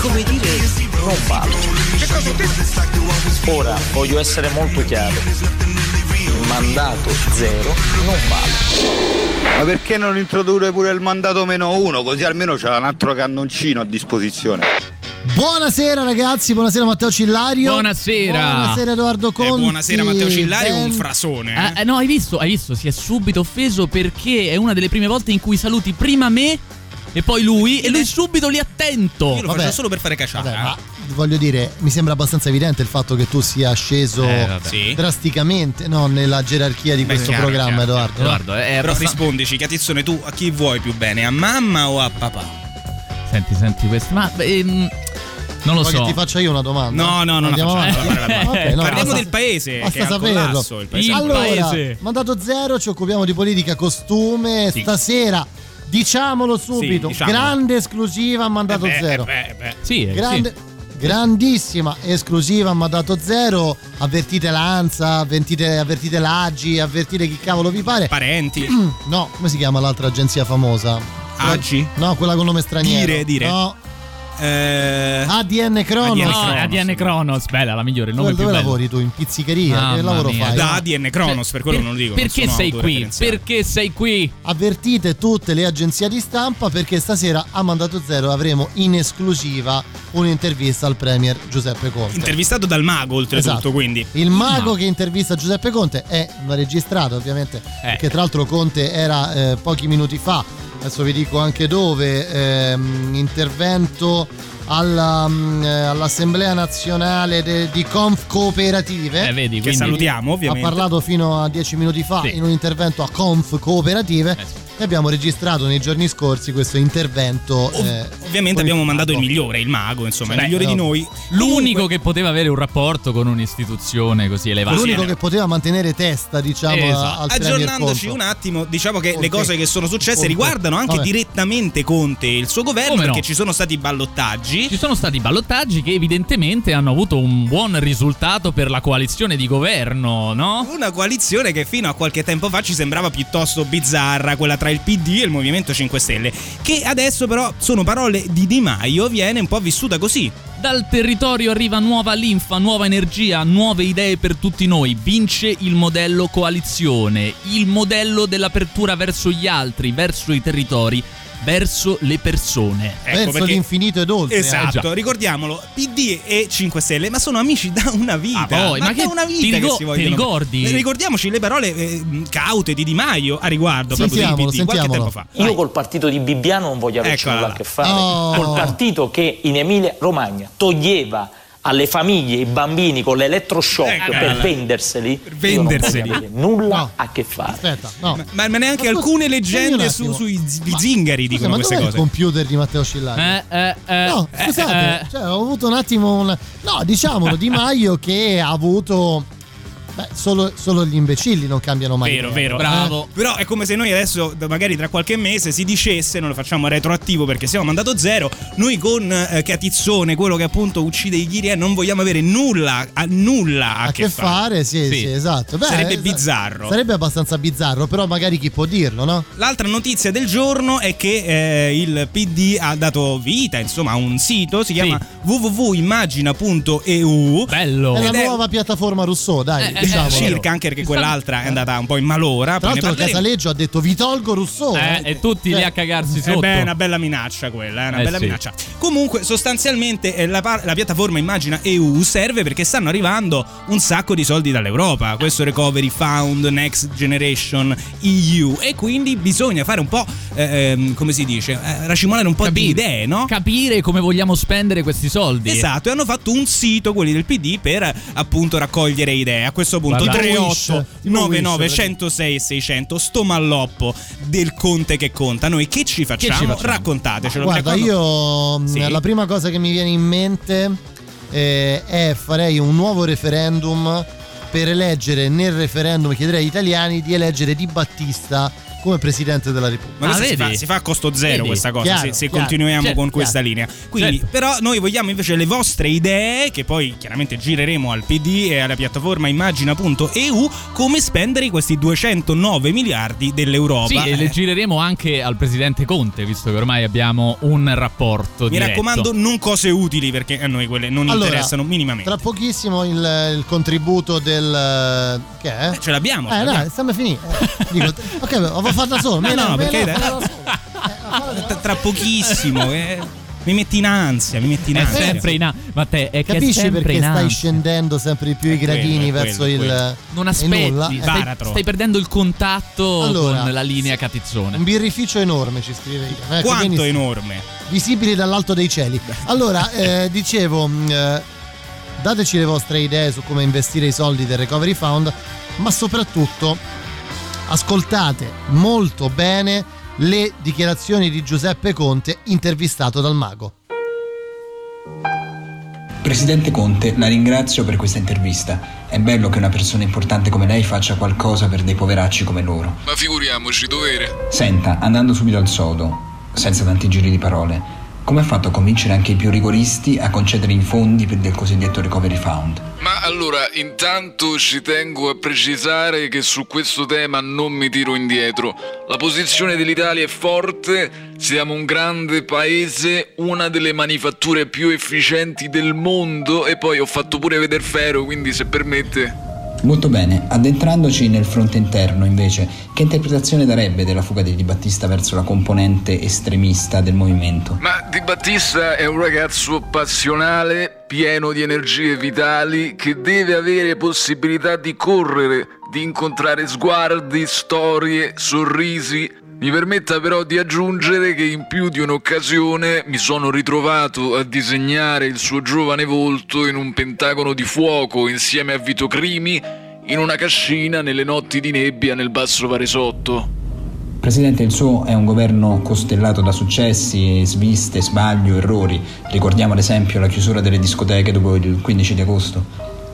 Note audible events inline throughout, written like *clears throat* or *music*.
Come dire, Non vale. Ora voglio essere molto chiaro. Il mandato zero non vale. Ma perché non introdurre pure il mandato meno uno? Così almeno c'è un altro cannoncino a disposizione. Buonasera ragazzi, buonasera Matteo Cillario. Buonasera. Buonasera Edoardo Eh, Conti. buonasera Matteo Cillario, un Ben- frasone. eh. Eh, eh, no, hai visto, hai visto, si è subito offeso perché è una delle prime volte in cui saluti prima me e poi lui e lui subito lì attento. Io lo vabbè. faccio solo per fare cacciata. Vabbè, ma voglio dire, mi sembra abbastanza evidente il fatto che tu sia sceso Eh. Sì. drasticamente no, nella gerarchia di Beh, questo chiaro, programma, chiaro, Edoardo. no? Edoardo, è Però abbastanza- rispondici, Catizzone, tu a chi vuoi più bene? A mamma o a papà? Senti, senti questo, ma ehm, non lo Vuoi so. che ti faccia io una domanda? No, no, non la Andiamo avanti? non la facciamo. Ok, no, Parliamo basta- del paese. Basta saperlo. il paese. Il allora, paese. mandato zero, ci occupiamo di politica costume. Sì. Stasera, diciamolo subito, diciamolo. grande esclusiva a mandato Eh beh, zero. eh beh, eh beh. Sì, eh, Grande, grandissima esclusiva a mandato zero. Avvertite l'ANSA, avvertite, avvertite l'AGI, avvertite chi cavolo vi pare. Parenti. *clears throat* No, come si chiama l'altra agenzia famosa? Agi? No, quella con nome straniero. Dire, dire. No, Eh, ADN Cronos. ADN No, Cronos. ADN Cronos, bella, la migliore, il nome Dove, più dove bello. lavori tu? In pizzicheria? Che lavoro mia. fai? da No. ADN Cronos, Cioè, per quello per- non lo dico. Perché sei qui? Perché sei qui? Avvertite tutte le agenzie di stampa perché stasera a Mandato Zero avremo in esclusiva un'intervista al Premier Giuseppe Conte. Intervistato dal mago, oltretutto, Esatto. quindi. Il mago che intervista Giuseppe Conte è una registrata ovviamente, Eh. perché tra l'altro Conte era eh, pochi minuti fa, adesso vi dico anche dove, ehm, intervento alla, mm, eh, all'Assemblea Nazionale de- di Conf Cooperative. Eh, vedi, Che quindi salutiamo, ovviamente. Ha parlato fino a dieci minuti fa Sì. in un intervento a Conf Cooperative Eh sì. E abbiamo registrato nei giorni scorsi questo intervento. Ov- eh, ovviamente abbiamo mandato il migliore, il mago, insomma, Beh, il migliore no. di noi. l'unico che poteva avere un rapporto con un'istituzione così elevata. L'unico che poteva mantenere testa, diciamo, Esatto. al Aggiornandoci un attimo, diciamo che le Conte. cose che sono successe Conte. riguardano anche Vabbè. direttamente Conte e il suo governo, Come no? perché ci sono stati ballottaggi. Ci sono stati ballottaggi che evidentemente hanno avuto un buon risultato per la coalizione di governo, no? Una coalizione che fino a qualche tempo fa ci sembrava piuttosto bizzarra, quella tra il PD e il Movimento 5 Stelle, che adesso però sono parole di Di Maio, viene un po' vissuta così. Dal territorio arriva nuova linfa, nuova energia, nuove idee per tutti noi. Vince il modello coalizione, il modello dell'apertura verso gli altri, verso i territori, verso le persone. Ecco Verso perché- l'infinito ed oltre. Esatto, Eh, ricordiamolo, PD e 5 Stelle, ma sono amici da una vita. Ah, poi, ma da che- una ti vita rigo- che si ti vogliono. ricordi? Eh, Ricordiamoci le parole eh, caute di Di Maio a riguardo proprio del Sentiamolo, PD qualche sentiamolo. tempo fa. Io col partito di Bibbiano non voglio averci Eccola nulla là. a che fare. Oh. Col partito che in Emilia Romagna toglieva alle famiglie i bambini con l'elettroshock Eccola per venderseli, Per venderseli. nulla No. a che fare. Aspetta, no. Ma, ma neanche Ma scusa, alcune un leggende su- sui Ma- zingari Scusa, dicono ma queste cose. il computer di Matteo Scillario? Eh, eh, eh, No, eh, scusate, eh, cioè, ho avuto un attimo un... No, diciamolo, Di Maio che ha avuto... Beh, solo, solo gli imbecilli non cambiano mai. Vero, idea. vero. Bravo. Però è come se noi adesso, magari tra qualche mese, si dicesse, non lo facciamo retroattivo perché siamo mandato zero, noi con eh, Catizzone, quello che appunto uccide i ghiri, eh, non vogliamo avere nulla, a, nulla a, A che fare, sì, sì, Sì. esatto. Beh, Sarebbe eh, bizzarro. Sarebbe abbastanza bizzarro, però magari chi può dirlo, no? L'altra notizia del giorno è che eh, il PD ha dato vita, insomma, a un sito, si chiama www.immagina.eu. Bello. È la nuova piattaforma Rousseau, dai, Eh, eh, diciamo. Circa, anche perché quell'altra è andata un po' in malora. Tra l'altro. Casaleggio ha detto vi tolgo Rousseau. Eh, eh. e tutti lì Eh, a cagarsi Eh sotto. beh, è una bella minaccia quella, è una Eh bella sì. minaccia. Comunque, sostanzialmente, eh, la, par- la piattaforma Immagina EU serve perché stanno arrivando un sacco di soldi dall'Europa. Questo Recovery Fund, Next Generation EU. E quindi bisogna fare un po', eh, ehm, come si dice, eh, racimolare un po' di idee, no? Capire come vogliamo spendere questi soldi. Esatto, e hanno fatto un sito, quelli del PD, per appunto raccogliere idee. A questo questo punto Guarda. 38 Tipo Wish, 99 tipo 106 e 600 sto malloppo del conte che conta. Noi che ci facciamo? ci facciamo? Raccontatecelo. Guarda, perché quando- io mh, Sì. la prima cosa che mi viene in mente eh, è farei un nuovo referendum per eleggere nel referendum, chiederei agli italiani di eleggere Di Battista come Presidente della Repubblica. Ma Ah, si, fa, si fa a costo zero Vedi? questa cosa Chiaro, se, se chiaro. continuiamo Certo, con questa chiaro. linea. Quindi, Certo. però, noi vogliamo invece le vostre idee, che poi chiaramente gireremo al PD e alla piattaforma immagina.eu, come spendere questi 209 miliardi dell'Europa. Sì, e le Eh, gireremo anche al presidente Conte, visto che ormai abbiamo un rapporto Mi diretto. raccomando, non cose utili perché a noi quelle non Allora, interessano minimamente. Tra pochissimo il, il contributo del. Che è? Eh, ce l'abbiamo. ce Eh, l'abbiamo. dai, stiamo a finire. Eh, dico, ok, avevo fatto da solo. No, me no, me perché- la- farla *laughs* da Tra- tra pochissimo. eh. Mi metti in ansia, mi metti in È ansia. sempre in a- Ma te è che è Capisci sempre perché in stai ansia. scendendo sempre di più i È quello, gradini è verso quello, è il. quello. Non aspetti, nulla? stai, stai perdendo il contatto Allora, con la linea Catizzone. Un birrificio enorme ci scrive. Ecco, Quanto benissimo. enorme. visibili dall'alto dei cieli. Allora, eh, dicevo, mh, eh, dateci le vostre idee su come investire i soldi del Recovery Fund, ma soprattutto ascoltate molto bene le dichiarazioni di Giuseppe Conte intervistato dal mago. Presidente Conte, la ringrazio per questa intervista. È bello che una persona importante come lei faccia qualcosa per dei poveracci come loro. Ma figuriamoci, dovere. Senta, andando subito al sodo, senza tanti giri di parole, come ha fatto a convincere anche i più rigoristi a concedere i fondi per del cosiddetto Recovery Fund? Ma allora, intanto ci tengo a precisare che su questo tema non mi tiro indietro. La posizione dell'Italia è forte, siamo un grande paese, una delle manifatture più efficienti del mondo e poi ho fatto pure veder ferro, quindi se permette... Molto bene, addentrandoci nel fronte interno invece, che interpretazione darebbe della fuga di Di Battista verso la componente estremista del movimento? Ma Di Battista è un ragazzo passionale, pieno di energie vitali, che deve avere possibilità di correre, di incontrare sguardi, storie, sorrisi. Mi permetta però di aggiungere che in più di un'occasione mi sono ritrovato a disegnare il suo giovane volto in un pentagono di fuoco insieme a Vito Crimi in una cascina nelle notti di nebbia nel Basso Varesotto. Presidente, il suo è un governo costellato da successi, sviste, sbaglio, errori. Ricordiamo ad esempio la chiusura delle discoteche dopo il 15 di agosto.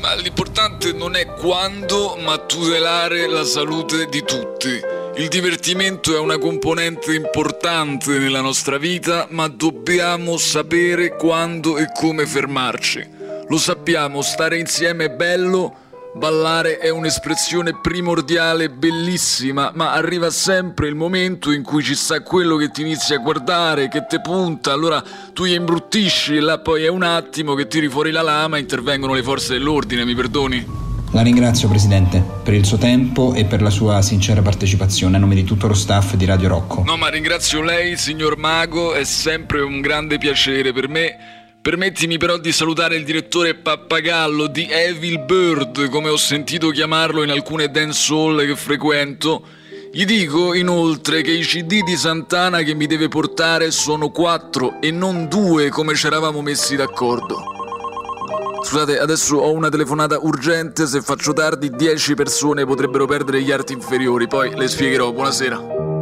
Ma l'importante non è quando, ma tutelare la salute di tutti. Il divertimento è una componente importante nella nostra vita, ma dobbiamo sapere quando e come fermarci. Lo sappiamo, stare insieme è bello, ballare è un'espressione primordiale, bellissima, ma arriva sempre il momento in cui ci sta quello che ti inizi a guardare, che te punta, allora tu gli imbruttisci e là poi è un attimo che tiri fuori la lama e intervengono le forze dell'ordine, mi perdoni? La ringrazio Presidente per il suo tempo e per la sua sincera partecipazione a nome di tutto lo staff di Radio Rocco. No, ma ringrazio lei, signor Mago, è sempre un grande piacere per me. Permettimi però di salutare il direttore Pappagallo di Evil Bird, come ho sentito chiamarlo in alcune dance hall che frequento. Gli dico inoltre che i CD di Santana che mi deve portare sono quattro e non due come ci eravamo messi d'accordo. Scusate, adesso ho una telefonata urgente, se faccio tardi 10 persone potrebbero perdere gli arti inferiori, poi le spiegherò, buonasera.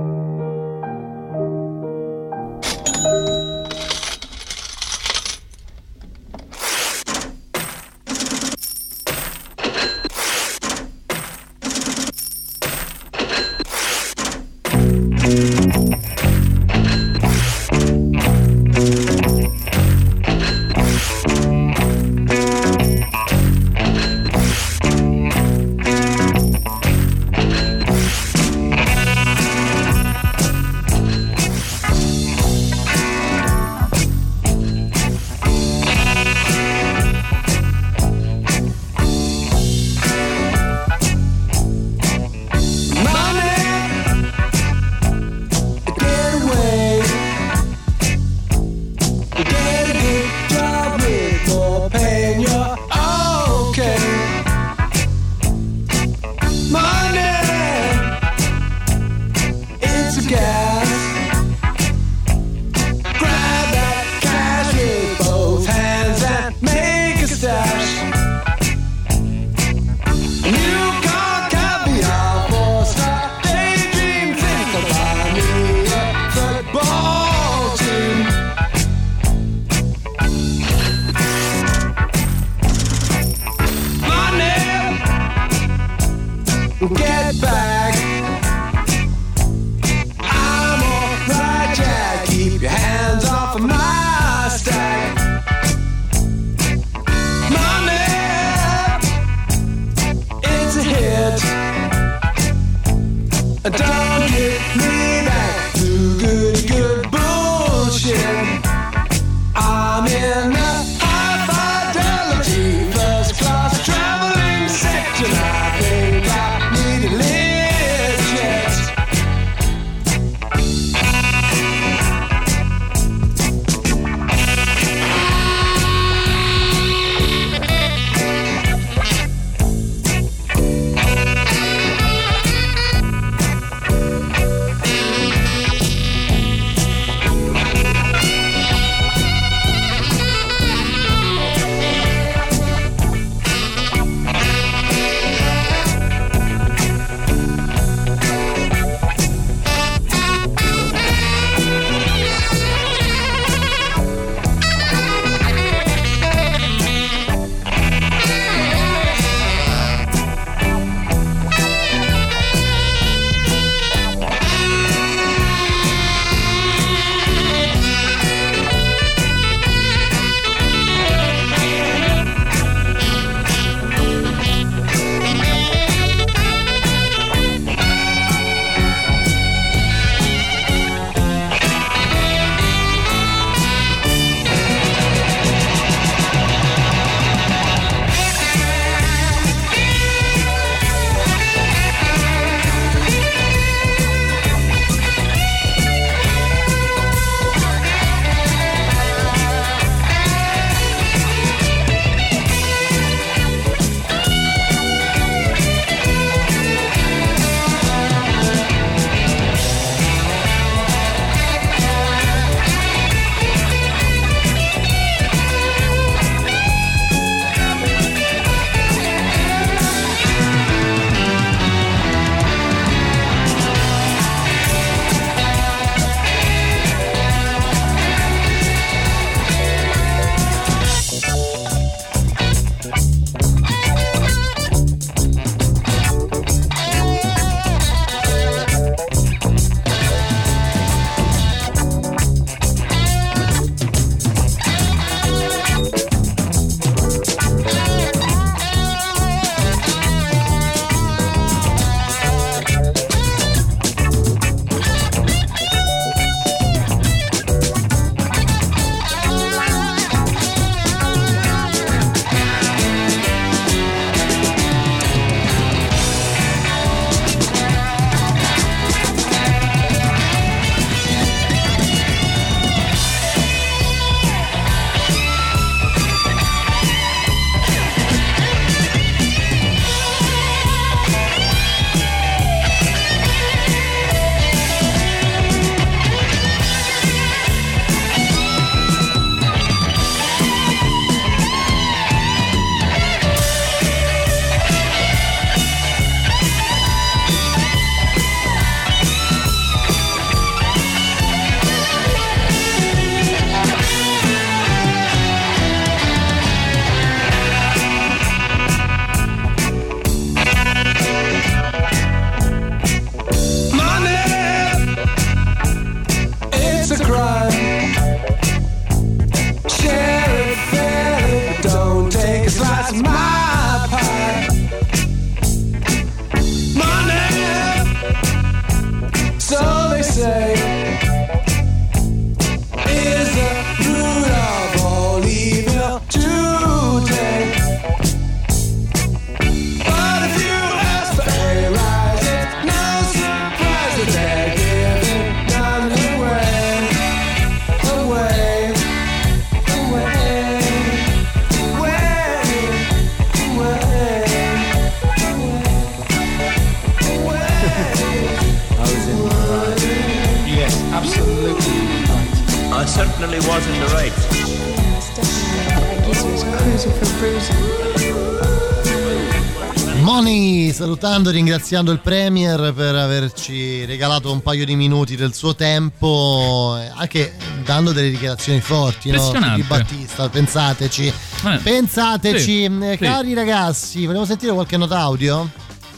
Salutando e ringraziando il Premier per averci regalato un paio di minuti del suo tempo, eh, anche dando delle dichiarazioni forti, no? Di Battista, pensateci. Eh, Pensateci, sì, eh, sì. cari ragazzi, vogliamo sentire qualche nota audio?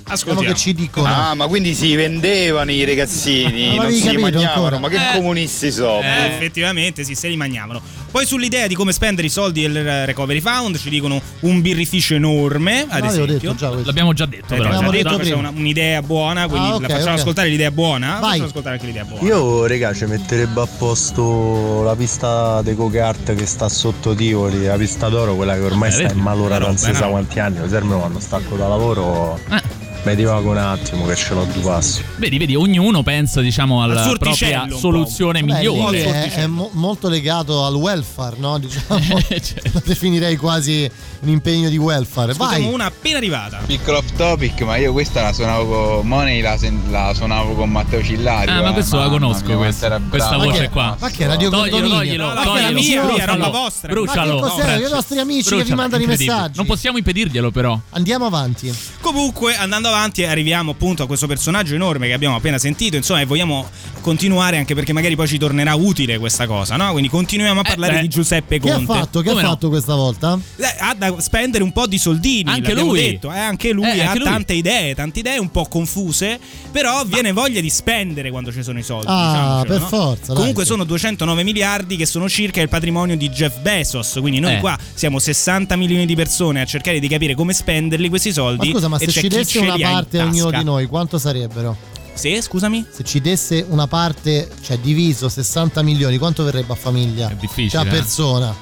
Vediamo che ci dicono. Ah, ma quindi si vendevano i ragazzini, *laughs* Non non si capito mangiavano, ancora? ma che Eh. comunisti sono? Eh, effettivamente sì, se li mangiavano. Poi sull'idea di come spendere i soldi del Recovery Fund ci dicono un birrificio enorme, ad l'avevo esempio. detto già. L'abbiamo già detto, Eh, però. l'abbiamo L'abbiamo detto, detto c'è una- un'idea buona, quindi Ah, ok, la facciamo ok. ascoltare l'idea buona. Vai. Facciamo ascoltare anche l'idea buona. Io, regà, ci metterebbe a posto la pista dei go-kart che sta sotto Tivoli, la pista d'oro, quella che ormai Eh, sta in malora da non si sa quanti anni. Mi serve quando stacco da lavoro, Eh. Mi divago un attimo che ce l'ho due passi. Vedi, vedi, ognuno pensa, diciamo, Al alla sorticello propria soluzione Beh, migliore. è, è mo- molto legato al welfare, no? Diciamo, *laughs* Certo. lo *laughs* definirei quasi un impegno di welfare. Ascoltiamo Vai! una appena arrivata. Piccolo off topic, ma io questa la suonavo con Money, la, sen- la suonavo con Matteo Cillario. Ah, ma eh, questo la conosco, mia, questa, questa. Ma voce che- qua. ma che Radio Toglielo, Condominio? toglielo, Ma che toglielo. era mia, brucialo, era roba vostra. Ma che Brucialo. cos'è? I nostri amici che vi Brucialo, mandano i messaggi. Non possiamo impedirglielo, però. Andiamo avanti. Comunque, andando avanti, arriviamo appunto a questo personaggio enorme che abbiamo appena sentito. Insomma, e vogliamo continuare anche perché magari poi ci tornerà utile questa cosa, no? Quindi continuiamo a Eh, parlare beh. di Giuseppe Che ha Conte. fatto? Che ha no? fatto questa volta? Eh, Ha da spendere un po' di soldini, Anche l'abbiamo lui. detto, eh, anche lui Eh, ha anche lui. tante idee, tante idee un po' confuse, però viene voglia di spendere quando ci sono i soldi. Ah, diciamocelo, per no? forza, dai, Comunque sì. sono 209 miliardi che sono circa il patrimonio di Jeff Bezos, quindi noi Eh. qua siamo 60 milioni di persone a cercare di capire come spenderli questi soldi. Ma scusa, ma se ci desse una parte a ognuno di noi, quanto sarebbero? Sì, scusami? Se ci desse una parte, cioè diviso 60 milioni, quanto verrebbe a famiglia? È difficile, Cioè a eh. persona.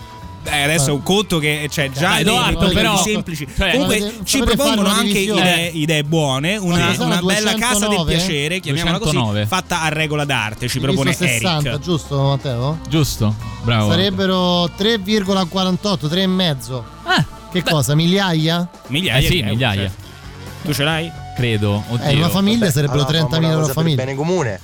Beh, adesso è un conto che cioè, già Edoardo, però, semplici. cioè, Comunque sapete- ci sapete propongono anche idee, idee buone, una, una bella casa del 209? piacere, chiamiamola 209. così, fatta a regola d'arte, ci Diviso propone 60, Eric. giusto Matteo? Giusto? Bravo. Sarebbero 3,48, 3,5. Ah, Che beh, cosa? Migliaia? Migliaia Eh sì, migliaia. certo. Tu ce l'hai? Credo. Oddio. Eh, una famiglia sarebbero Allora, 30.000 famo una euro a famiglia. bene comune.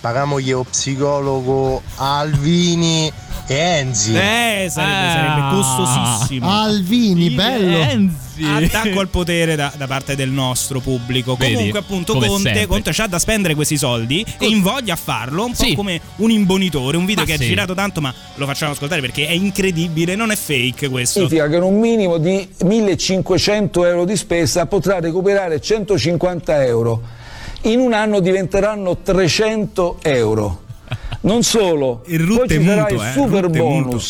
Pagamogli lo psicologo Alvini e Enzi. Eh, sarebbe, Ah. sarebbe costosissimo. Alvini, bello. Enzi. Attacco al potere da, da parte del nostro pubblico. Vedi, Comunque, appunto, Conte. Conte c'ha da spendere questi soldi e invoglia a farlo. Un po' Sì. come un imbonitore. Un video Ma che sì. è girato tanto, ma lo facciamo ascoltare perché è incredibile. Non è fake questo. Significa che in un minimo di 1500 euro di spesa potrà recuperare 150 euro. In un anno diventeranno 300 euro. Non solo, Il poi ci sarà mutuo, il eh, super rutto è mutuo.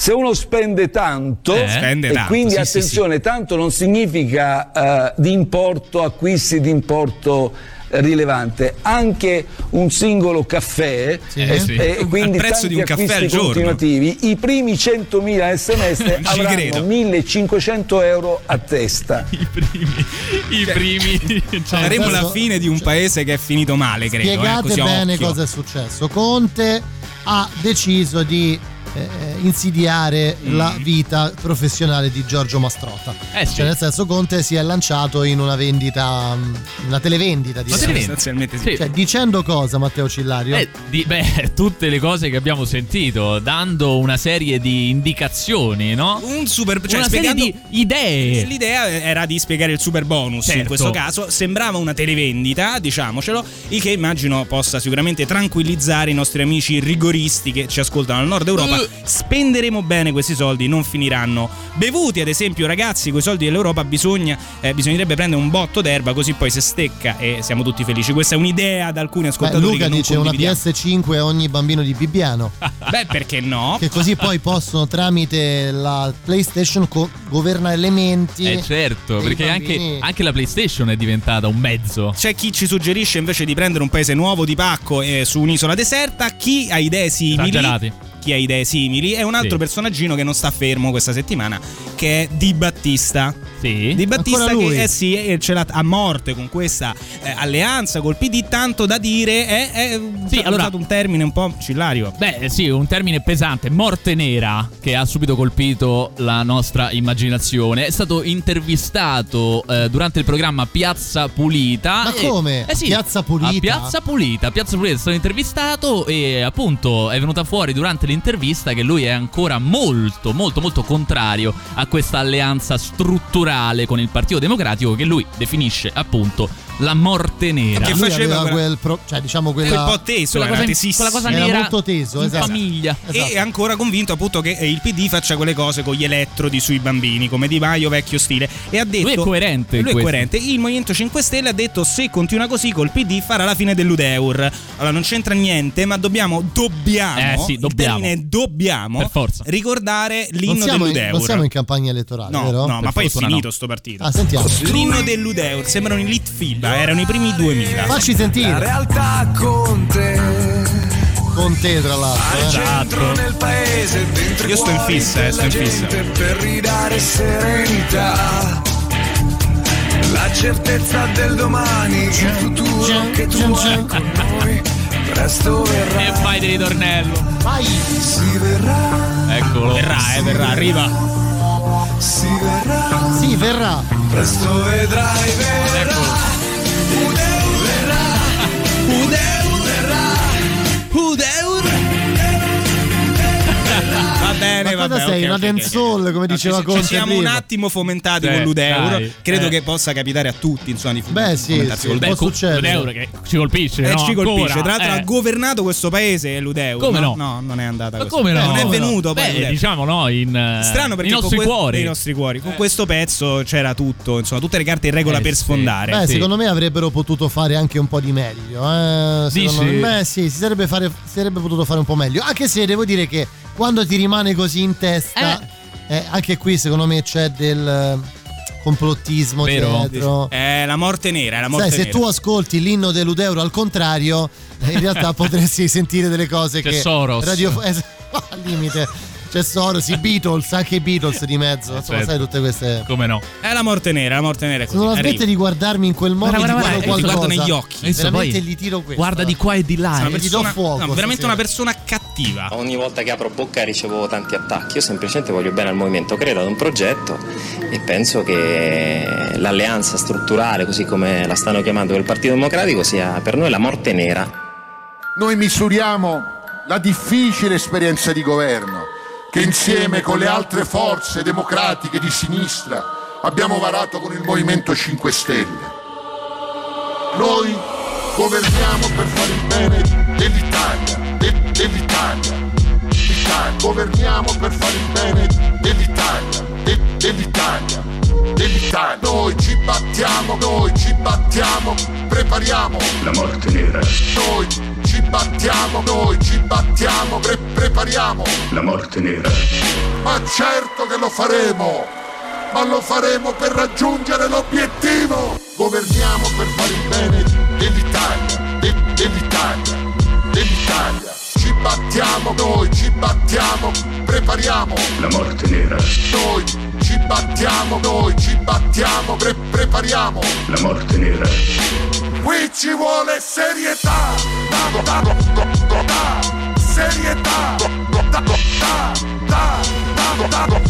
Se uno spende tanto, Eh? Spende e tanto, quindi sì, sì, attenzione, tanto non significa eh, di importo, acquisti di importo eh, rilevante, anche un singolo caffè Sì. e, Sì. e quindi Al prezzo tanti di un caffè al giorno. continuativi, i primi 100.000 sms *laughs* avranno credo. 1.500 euro a testa. *laughs* I primi. I primi. *laughs* cioè, Saremo la fine di un paese che è finito male, credo. eh, Spiegate così a bene occhio. cosa è successo. Conte ha deciso di eh, insidiare la vita professionale di Giorgio Mastrota. Eh sì. Cioè, nel senso, Conte si è lanciato in una vendita, mm, una televendita, Ma diciamo. televendita? Sostanzialmente sì. Cioè, dicendo cosa, Matteo Cillario? Eh, di- beh, *laughs* tutte le cose che abbiamo sentito, dando una serie di indicazioni, no? Un super cioè, una serie di idee. L'idea era di spiegare il super bonus in Certo. questo caso. Sembrava una televendita, diciamocelo, il che immagino possa sicuramente tranquillizzare i nostri amici rigoristi che ci ascoltano al nord Europa. Spenderemo bene questi soldi, non finiranno bevuti. Ad esempio, ragazzi, con i soldi dell'Europa bisogna, eh, bisognerebbe prendere un botto d'erba, così poi si stecca e siamo tutti felici. Questa è un'idea ad alcuni Beh, ascoltatori. Luca che non dice una condividiamo. PS5 a ogni bambino di Bibbiano. *laughs* Beh, perché no? che così poi possono tramite la PlayStation co- governare le menti. Eh certo, perché anche, anche la PlayStation è diventata un mezzo. C'è chi ci suggerisce invece di prendere un paese nuovo di pacco eh, su un'isola deserta, chi ha idee simili. Esagerati. Chi ha idee simili è un altro Sì. personaggino che non sta fermo questa settimana, che è Di Battista. Sì. Di Battista che eh sì, eh, ce l'ha a morte con questa eh, alleanza col PD, tanto da dire è, è Sì, stato allora- usato un termine un po' cillario. Beh, sì, un termine pesante, morte nera, che ha subito colpito la nostra immaginazione. È stato intervistato eh, durante il programma Piazza Pulita. Ma e- come? Eh sì, Piazza Pulita? Piazza Pulita. Piazza Pulita è stato intervistato e appunto è venuta fuori durante l'intervista che lui è ancora molto, molto, molto contrario a questa alleanza strutturale con il Partito Democratico che lui definisce appunto la morte nera. Che Lui faceva quella- quel pro- cioè diciamo quella quel po' teso, quella era cosa in- quella cosa era nera molto teso, in esatto. famiglia. Esatto. E è ancora convinto appunto che il PD faccia quelle cose con gli elettrodi sui bambini, come Di Maio vecchio stile. E ha detto. Lui è coerente Lui è coerente. Il Movimento 5 Stelle ha detto: se continua così col PD farà la fine dell'Udeur. Allora non c'entra niente, ma dobbiamo. Dobbiamo. Eh sì, dobbiamo. dobbiamo. Per forza. ricordare non l'inno siamo, in, dell'Udeur. non siamo in campagna elettorale, No, vero? no, ma poi è finito no. sto partito. Ah, sentiamo. L'inno dell'Udeur, sembrano in lit FIBA, erano i primi 2000. Facci La sentire. realtà con te. Con te, tra l'altro. eh. Centro nel paese, Io sto in fissa, eh, sto in fissa. Per ridare serenità. La certezza del domani, il futuro che tu hai con noi. Presto verrà. E vai di ritornello. Vai. Si verrà, Eccolo. Verrà, eh, verrà, arriva. si verrà. Sì, verrà. Presto vedrai, verrà. Που δεν βλέπω. Bene, Ma va cosa bene. sei? ok, Una ok, dance ok, ok. hall, come diceva Conte ci siamo prima. un attimo fomentati con l'Udeuro. dai, Credo eh. che possa capitare a tutti, insomma, di Beh, sì, sì, col può Beh, Deuro. succedere. l'euro che ci colpisce. Eh, no? ci colpisce. Ancora, Tra l'altro eh. ha governato questo paese l'Udeuro. Come no? No, non è andata Ma così. come no? Non è venuto poi l'Udeuro. diciamo no, in, eh, Strano perché i nostri cuori. nei nostri cuori. Con questo pezzo c'era tutto, insomma, tutte le carte in regola per sfondare. Beh, secondo me avrebbero potuto fare anche un po' di meglio. Eh? Secondo me, sì, si sarebbe, fare- si sarebbe potuto fare un po' meglio. Anche se devo dire che quando ti rimane così in testa, eh, anche qui secondo me c'è del eh, complottismo Vero? dietro. È la morte nera, è la morte Sai, se nera. tu ascolti l'inno dell'Udeuro al contrario, eh, in realtà *laughs* potresti sentire delle cose C'è che. Soros. Radio, eh, *laughs* al limite. C'è Soros, i Beatles, anche i Beatles di mezzo. Insomma, certo. sai tutte queste. Come no? È la morte nera, la morte nera è Se così. non la smette di guardarmi in quel modo, Guarda, guarda, guardo guarda, ti guardo negli occhi. Adesso Veramente poi gli tiro questo. Guarda di qua e di là. Una eh. gli do persona, fuoco no, veramente una persona cattiva. Ogni volta che apro bocca ricevo tanti attacchi, io semplicemente voglio bene al movimento, credo ad un progetto e penso che l'alleanza strutturale, così come la stanno chiamando del Partito Democratico, sia per noi la morte nera. Noi misuriamo la difficile esperienza di governo che insieme con le altre forze democratiche di sinistra abbiamo varato con il Movimento 5 Stelle. Noi governiamo per fare il bene dell'Italia, de- dell'Italia, l'Italia. Governiamo per fare il bene dell'Italia, de- dell'Italia, dell'Italia. Noi ci battiamo, noi ci battiamo, prepariamo la morte nera. Noi ci battiamo, noi ci battiamo, pre- prepariamo la morte nera. Ma certo che lo faremo, ma lo faremo per raggiungere l'obiettivo. Governiamo per fare il bene dell'Italia, de- dell'Italia, dell'Italia. Ci battiamo, noi ci battiamo, prepariamo la morte nera. Noi ci battiamo, noi ci battiamo, pre- prepariamo la morte nera. Qui ci vuole serietà, da, da, da, da, da, serietà, da, da, da, da, da, da, da,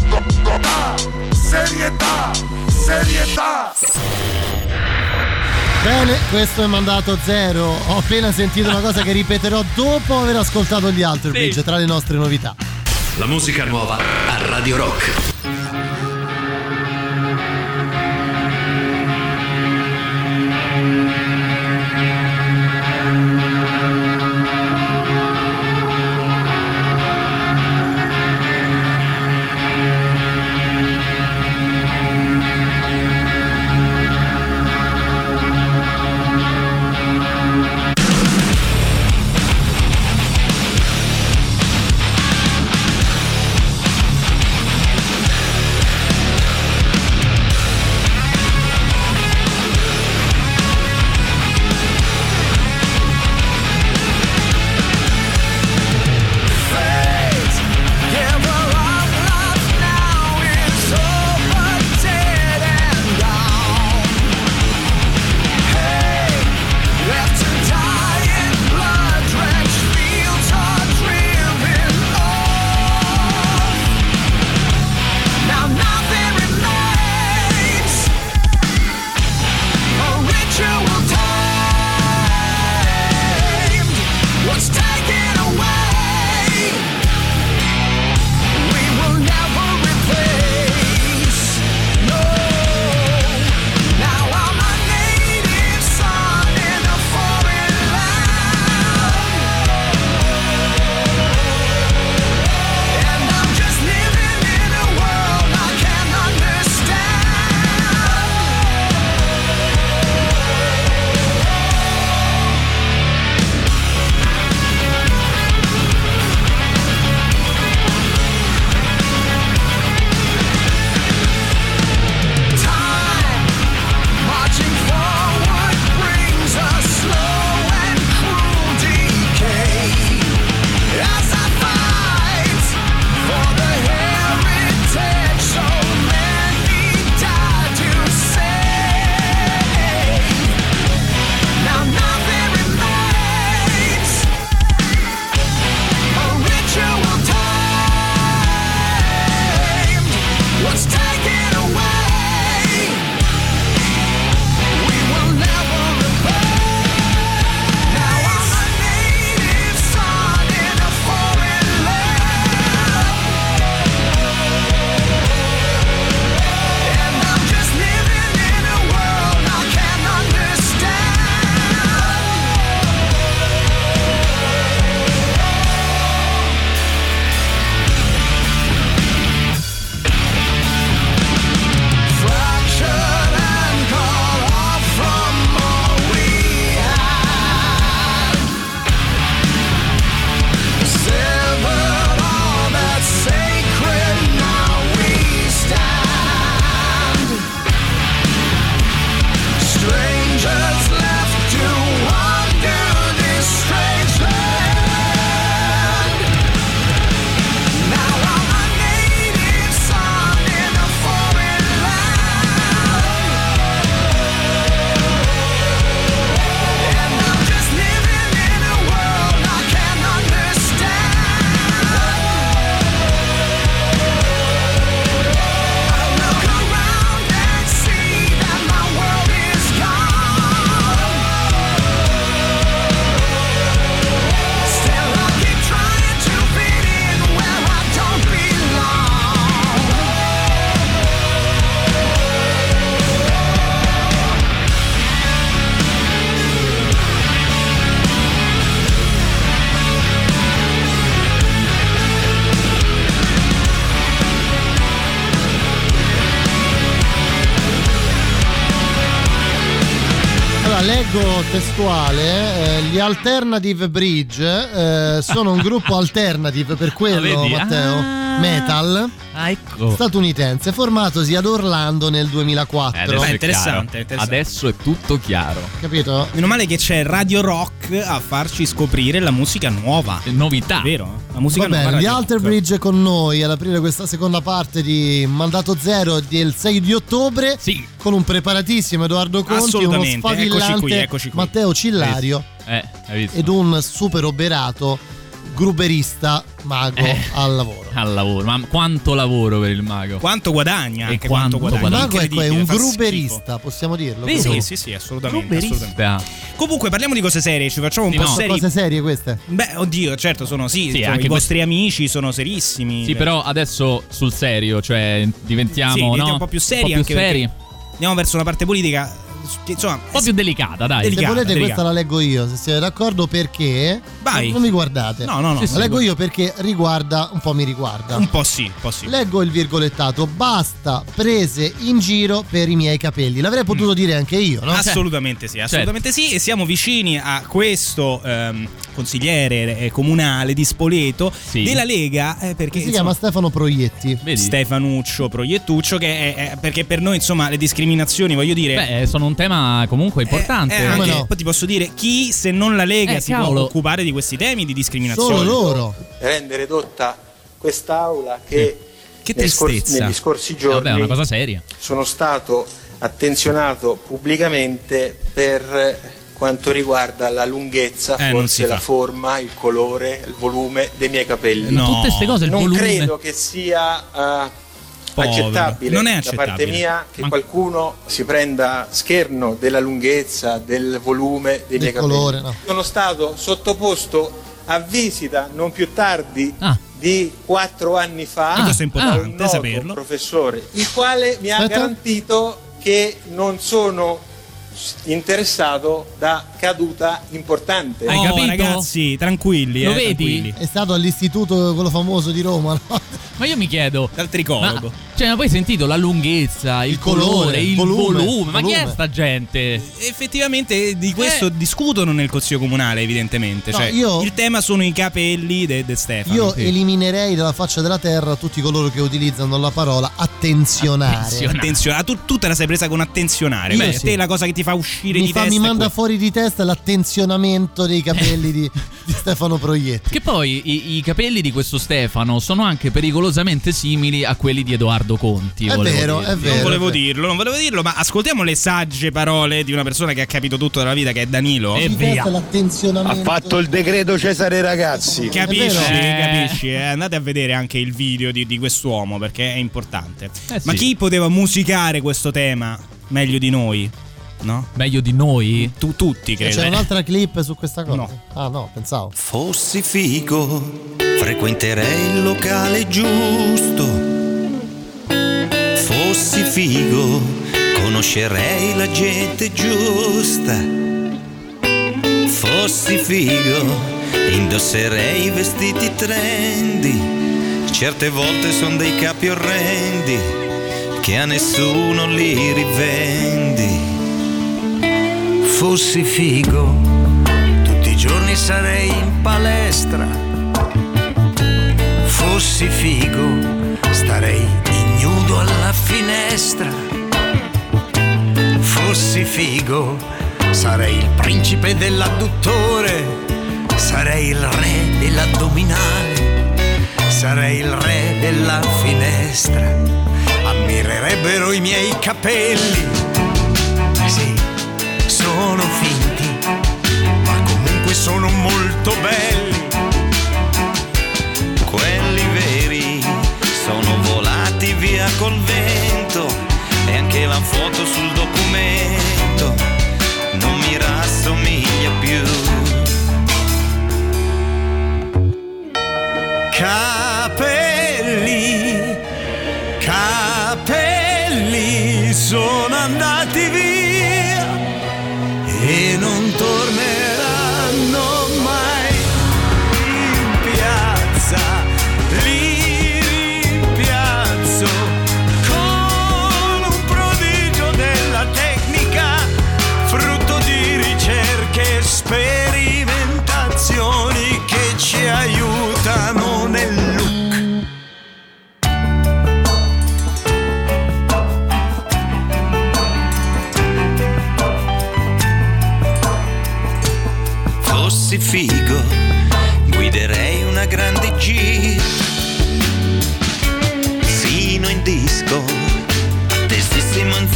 da, da, serietà, serietà. Bene, questo è mandato zero. Ho appena sentito una cosa che ripeterò dopo aver ascoltato gli altri Bridge, tra le nostre novità. La musica nuova a Radio Rock. Leggo testuale, eh, gli Alternative Bridge eh, sono un gruppo *laughs* alternative per quello, Ah? Matteo, Ah. Metal Ah, ecco. statunitense, formatosi ad Orlando nel 2004. Eh, adesso è interessante, interessante. Adesso è tutto chiaro. Capito? Meno male che c'è Radio Rock a farci scoprire la musica nuova. Novità. Vero? La musica Va nuova. bene, gli Alter. Bridge con noi ad aprire questa seconda parte di Mandato Zero del 6 di ottobre con un preparatissimo Edoardo Conti, uno Assolutamente, sfavillante eccoci qui, eccoci qui. Matteo Cillario Eh, hai visto? ed un super oberato gruberista mago Eh. al lavoro. Al lavoro. Ma quanto lavoro per il mago. Quanto guadagna? E anche quanto quanto Il guadagna? mago ecco, è un gruberista, possiamo dirlo. schifo. così. Sì, sì, sì, assolutamente. Gruberista. assolutamente. Comunque parliamo di cose serie, ci facciamo un Sì, po' no. Sono seri. cose serie queste. Beh, oddio, certo, sono sì, Sì, sono anche i vostri amici sono serissimi. Sì, però adesso sul serio, cioè diventiamo, Sì, diventiamo no? un po' più seri po' più anche perché- seri. Andiamo verso una parte politica insomma, Un po' più delicata, dai. Se Delicata, volete delicata. questa la leggo io, se siete d'accordo perché Vai. non mi guardate. No, no, no. La leggo io perché riguarda un po' mi riguarda. un po' sì, un po' sì. Leggo il virgolettato, basta prese in giro per i miei capelli. L'avrei potuto dire anche io, no? Assolutamente sì, assolutamente sì. E siamo vicini a questo ehm, consigliere eh, comunale di Spoleto Sì. della Lega, eh, perché si insomma, chiama Stefano Proietti. Vedi? Stefanuccio Proiettuccio, che è, è- perché per noi insomma le discriminazioni, voglio dire. Beh, sono un tema comunque importante. eh, anche- Come no? poi ti posso dire chi se non la Lega Eh, si può cavolo. occupare di questi temi di discriminazione. Solo loro. rendere dotta quest'aula che, Che tristezza. negli scorsi Eh, giorni Vabbè, è una cosa seria. sono stato attenzionato pubblicamente per quanto riguarda la lunghezza, Eh, forse la fa. forma, il colore, il volume dei miei capelli. No. Tutte queste cose, il non volume. credo che sia eh, Povero. accettabile, Non è da parte accettabile. mia che Ma- qualcuno si prenda scherno della lunghezza, del volume dei miei capelli. colore, no. Sono stato sottoposto a visita non più tardi Ah. di quattro anni fa Ah, questo è da importante un noto saperlo. professore, il quale mi ha Aspetta. garantito che non sono interessato da caduta importante. Hai Oh, capito? ragazzi, tranquilli. Lo eh, vedi? tranquilli. È stato all'istituto quello famoso di Roma, no? Ma io mi chiedo. Dal Ma, tricologo. cioè, ma poi hai sentito la lunghezza, il, Il colore, colore, il volume, volume. Ma chi è volume. sta gente? Effettivamente di questo Eh. discutono nel Consiglio Comunale, evidentemente. No, Cioè, io- il tema sono i capelli di Stefano. Io Sì. eliminerei dalla faccia della terra tutti coloro che utilizzano la parola attenzionare. Attenzione. Attenzione, ah, tu, tu te la sei presa con attenzionare. Io Beh, sì. te la cosa che ti fa uscire Mi, di fa- testa. mi manda fuori di testa l'attenzionamento dei capelli di, *laughs* di Stefano Proietti. Che poi i, i capelli di questo Stefano sono anche pericolosamente simili a quelli di Edoardo Conti. È vero, dire. è vero. Non volevo dirlo, non volevo dirlo, ma ascoltiamo le sagge parole di una persona che ha capito tutto della vita, che è Danilo. E via. Ha fatto il decreto Cesare Ragazzi. Capisci, vero. capisci. eh? Andate a vedere anche il video di, di quest'uomo perché è importante. Eh Ma sì. chi poteva musicare questo tema meglio di noi? No? Meglio di noi? Tu, tutti, credo. C'è un'altra clip su questa cosa? No. Ah no, pensavo. Fossi figo, frequenterei il locale giusto. Fossi figo, conoscerei la gente giusta. Fossi figo, indosserei i vestiti trendy. Certe volte sono dei capi orrendi che a nessuno li rivendi. Fossi figo, tutti i giorni sarei in palestra. Fossi figo, starei ignudo alla finestra. Fossi figo, sarei il principe dell'adduttore. Sarei il re dell'addominale. Sarei il re della finestra. Ammirerebbero i miei capelli. La foto sul documento non mi rassomiglia più. Capelli,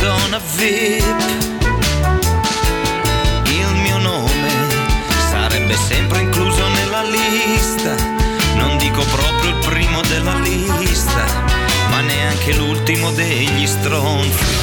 zona VIP. Il mio nome sarebbe sempre incluso nella lista. Non dico proprio il primo della lista, ma neanche l'ultimo degli stronzi.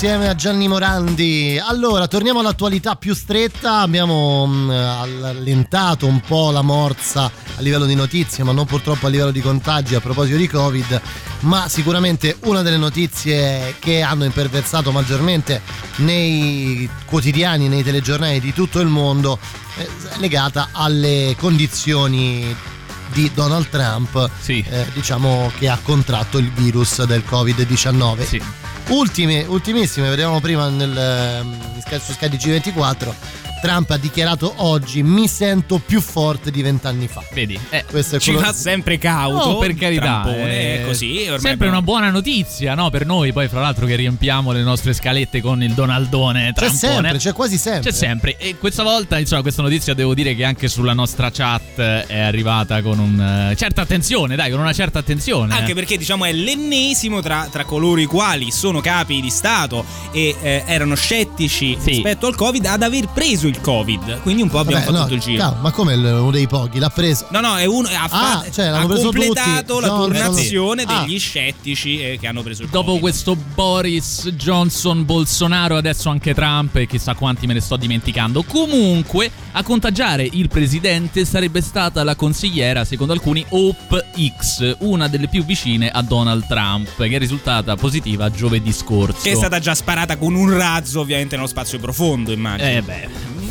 Insieme a Gianni Morandi. Allora, torniamo all'attualità più stretta. Abbiamo mh, allentato un po' la morsa a livello di notizie, ma non purtroppo a livello di contagi a proposito di Covid. Ma sicuramente una delle notizie che hanno imperversato maggiormente nei quotidiani, nei telegiornali di tutto il mondo è legata alle condizioni di Donald Trump, eh, diciamo che ha contratto il virus del Covid-19. Ultime, ultimissime, vedevamo prima nel, ehm, su Sky G24. Trump ha dichiarato oggi mi sento più forte di vent'anni fa. Vedi, eh, Questo è Ci quello- va sempre cauto. Oh, per carità, Trampone, eh, è così. ormai sempre abbiamo- una buona notizia, no? Per noi, poi, fra l'altro, che riempiamo le nostre scalette con il Donaldone C'è trampone. sempre, c'è quasi sempre. C'è sempre. E questa volta, insomma, questa notizia devo dire che anche sulla nostra chat è arrivata con una certa attenzione, dai, con una certa attenzione. Anche perché diciamo è l'ennesimo tra, tra coloro i quali sono capi di Stato e eh, erano scettici rispetto al Covid ad aver preso il Covid. Quindi un po' abbiamo Vabbè, fatto no, tutto il giro. cavolo, ma come uno dei pochi? L'ha preso. No, no, è uno, ha, fatto- cioè, ha completato tutti. la Johnson. turnazione Ah. degli scettici eh, che hanno preso il Dopo questo Boris Johnson Bolsonaro, adesso anche Trump e chissà quanti me ne sto dimenticando. Comunque, a contagiare il presidente sarebbe stata la consigliera, secondo alcuni, Hope X, una delle più vicine a Donald Trump, che è risultata positiva giovedì scorso. Che è stata già sparata con un razzo, ovviamente, nello spazio profondo, immagino. Eh beh.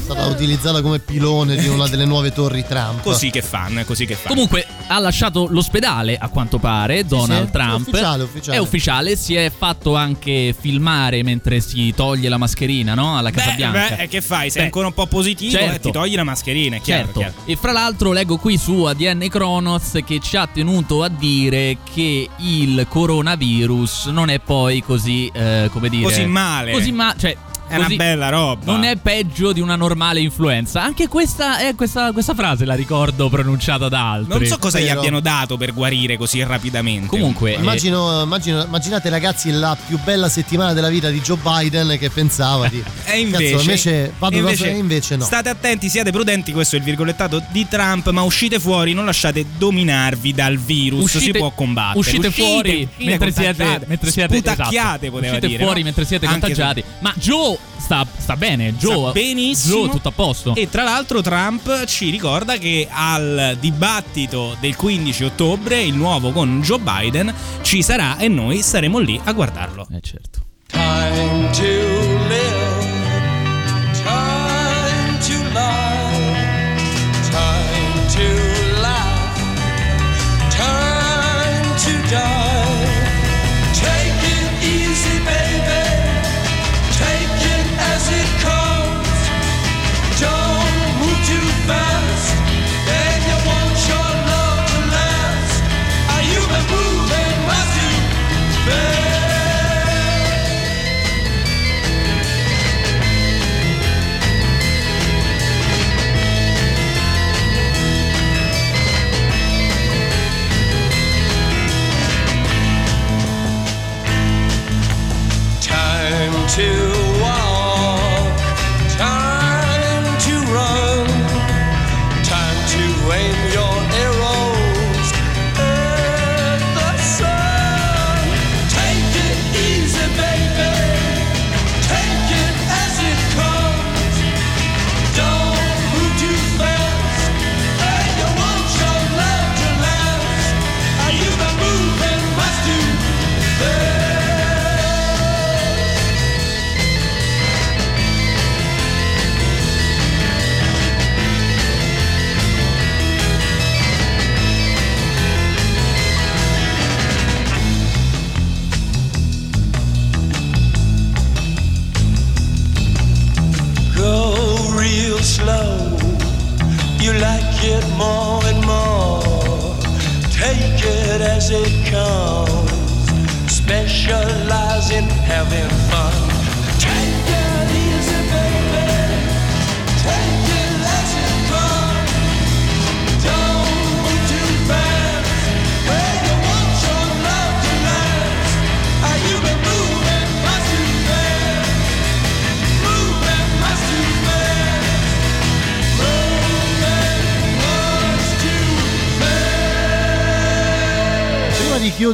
Stata utilizzata come pilone di una delle nuove torri Trump. Così che fanno, è così che fanno. Comunque ha lasciato l'ospedale a quanto pare Donald sì, Trump. è ufficiale, ufficiale. È ufficiale, si è fatto anche filmare mentre si toglie la mascherina, no? Alla Casa Beh, Bianca. beh, che fai? Sei Beh, ancora un po' positivo certo. e ti togli la mascherina, è chiaro. Certo. chiaro. E fra l'altro leggo qui su ADN Kronos che ci ha tenuto a dire che il coronavirus non è poi così, eh, come dire... Così male. Così male, cioè È una bella roba. Non è peggio di una normale influenza. Anche questa, è questa, questa frase la ricordo pronunciata da altri. Non so cosa gli Vero. abbiano dato per guarire così rapidamente. Comunque, eh, Immagino, immagino- immaginate ragazzi la più bella settimana della vita di Joe Biden che pensava di... *laughs* E invece, Cazzo, invece vado e da invece, invece no. State attenti, siate prudenti, questo è il virgolettato di Trump, ma uscite fuori, non lasciate dominarvi dal virus, Uscite- si può combattere. Uscite, fuori uscite mentre siete, mentre siete esatto. poteva Uscite dire. fuori no? mentre siete Anche se- contagiati. Ma Joe sta, sta bene. Joe, Sta benissimo. Joe, tutto a posto. E tra l'altro Trump ci ricorda che al dibattito del 15 ottobre, il nuovo con Joe Biden, ci sarà e noi saremo lì a guardarlo. Eh certo. Time to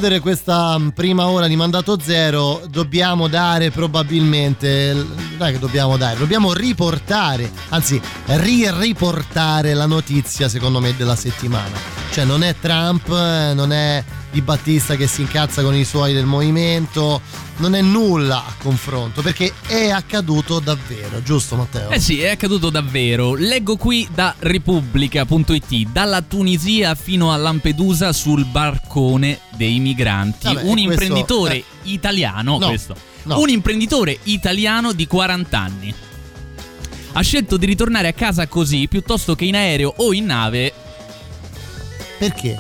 chiudere questa mm, prima ora di mandato zero, dobbiamo dare probabilmente. Non che dobbiamo dare, dobbiamo riportare, anzi, ri-riportare la notizia, secondo me, della settimana. Cioè, non è Trump, eh, non è Di Battista che si incazza con i suoi del movimento, non è nulla a confronto, perché è accaduto davvero, giusto Matteo? Eh sì, è accaduto davvero. Leggo qui da Repubblica.it, dalla Tunisia fino a Lampedusa sul barcone dei migranti. Vabbè, un e questo- imprenditore eh, italiano, no, questo. no. Un imprenditore italiano di 40 anni. Ha scelto di ritornare a casa così piuttosto che in aereo o in nave Perché?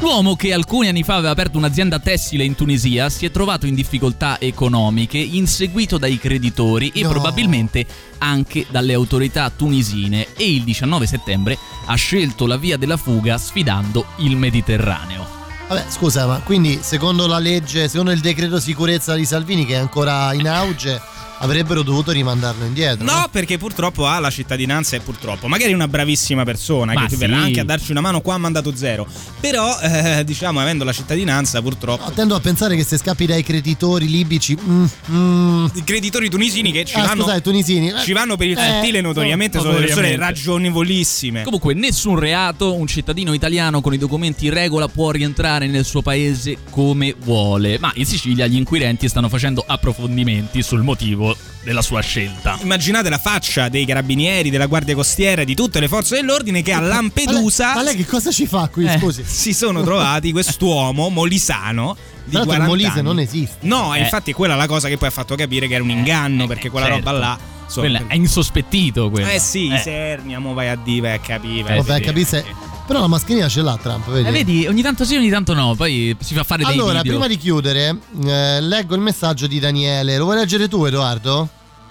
L'uomo che alcuni anni fa aveva aperto un'azienda tessile in Tunisia si è trovato in difficoltà economiche, inseguito dai creditori e No. probabilmente anche dalle autorità tunisine e il 19 settembre ha scelto la via della fuga sfidando il Mediterraneo. Vabbè, scusa, ma quindi secondo la legge, secondo il decreto sicurezza di Salvini che è ancora in auge, avrebbero dovuto rimandarlo indietro? No, perché purtroppo ha la cittadinanza e purtroppo. Magari è una bravissima persona Ma che sì. verrà anche a darci una mano qua a mandato zero. Però, eh, diciamo, avendo la cittadinanza, purtroppo. Tendo a pensare che se scappi dai creditori libici. mm, mm, I creditori tunisini che ci Ah, vanno. scusate, tunisini. Ci vanno per il Eh, sottile notoriamente no, sono persone notoriamente. ragionevolissime. Comunque nessun reato, un cittadino italiano con i documenti in regola può rientrare nel suo paese come vuole, ma in Sicilia gli inquirenti stanno facendo approfondimenti sul motivo della sua scelta. Immaginate la faccia dei carabinieri, della guardia costiera di tutte le forze dell'ordine che a Lampedusa Ma lei che cosa ci fa qui? eh, Scusi. si sono trovati quest'uomo molisano di il 40 Molise anni. non esiste. No, Eh. infatti è quella la cosa che poi ha fatto capire che era un inganno perché quella certo. roba là insomma, Quella è insospettito quella. Eh sì, Eh. Sernia, mo vai a dire, vai a capire. Vabbè, sì. capì se- Però la mascherina ce l'ha Trump, vedi? Eh, vedi, ogni tanto sì, ogni tanto no, poi si fa fare dei Allora, video. prima di chiudere, eh, leggo il messaggio di Daniele. Lo vuoi leggere tu, Edoardo?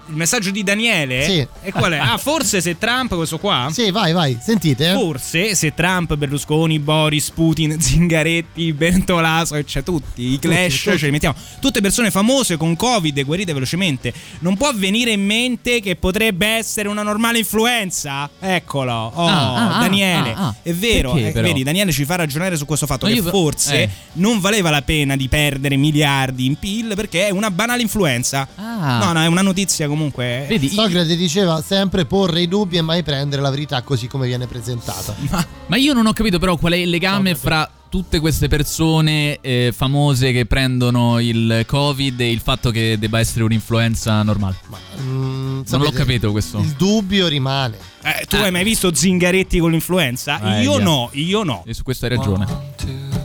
Il messaggio di Daniele? Sì. E qual è? *laughs* Ah, forse se Trump, questo qua? Sì, vai, vai, sentite. eh. Forse se Trump, Berlusconi, Boris, Putin, *laughs* Zingaretti, Bertolaso, e c'è tutti, i Clash, Tutti, tutti. ce li mettiamo. Tutte persone famose con Covid guarite velocemente. Non può venire in mente che potrebbe essere una normale influenza? Eccolo. Oh, Ah, ah, Daniele. ah, ah. È vero. Perché, eh, vedi, Daniele ci fa ragionare su questo fatto Ma che io- forse eh. non valeva la pena di perdere miliardi in PIL perché è una banale influenza. Ah. No, no, è una notizia comunque. Vedi, Socrate diceva sempre porre i dubbi e mai prendere la verità così come viene presentata. *laughs* Ma io non ho capito però qual è il legame fra tutte queste persone eh, famose che prendono il Covid e il fatto che debba essere un'influenza normale. Mm, non sapete, l'ho capito questo. Il dubbio rimane. Eh, tu hai mai visto Zingaretti con l'influenza? Eh, io via. no, io no. E su questo hai ragione. So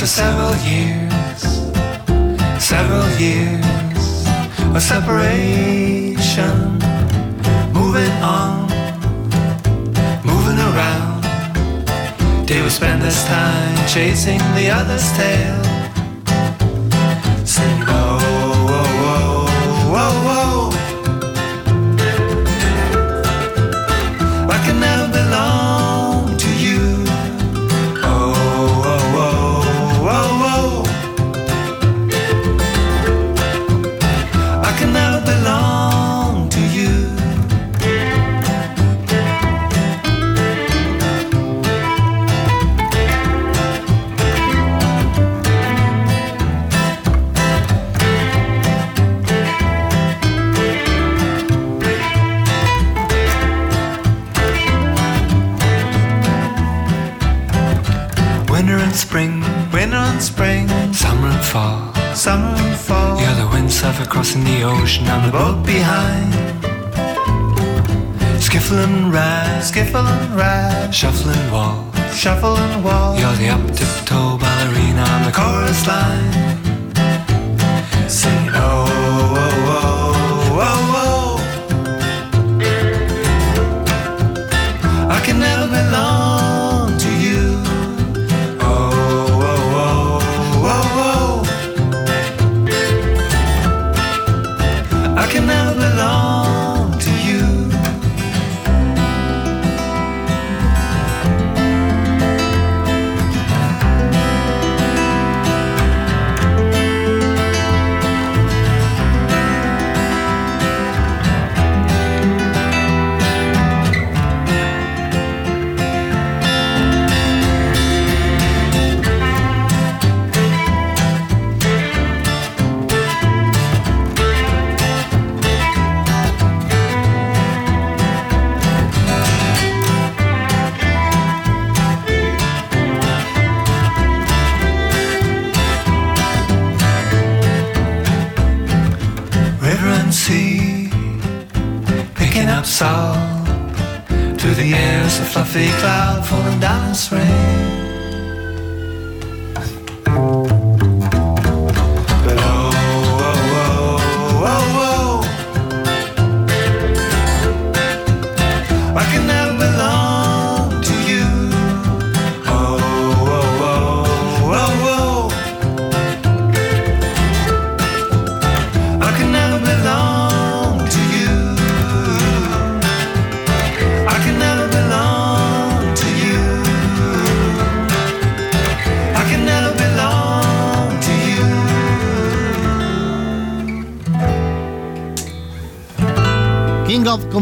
after several years, several years of separation, moving on, moving around. They would spend this time chasing the other's tail, and spring, summer and fall, summer and fall. You're the windsurfer crossing the ocean, I'm the boat behind. Skiffle and ride, skiffle and and walk, shuffle and walk. You're the up tiptoe ballerina on the chorus line.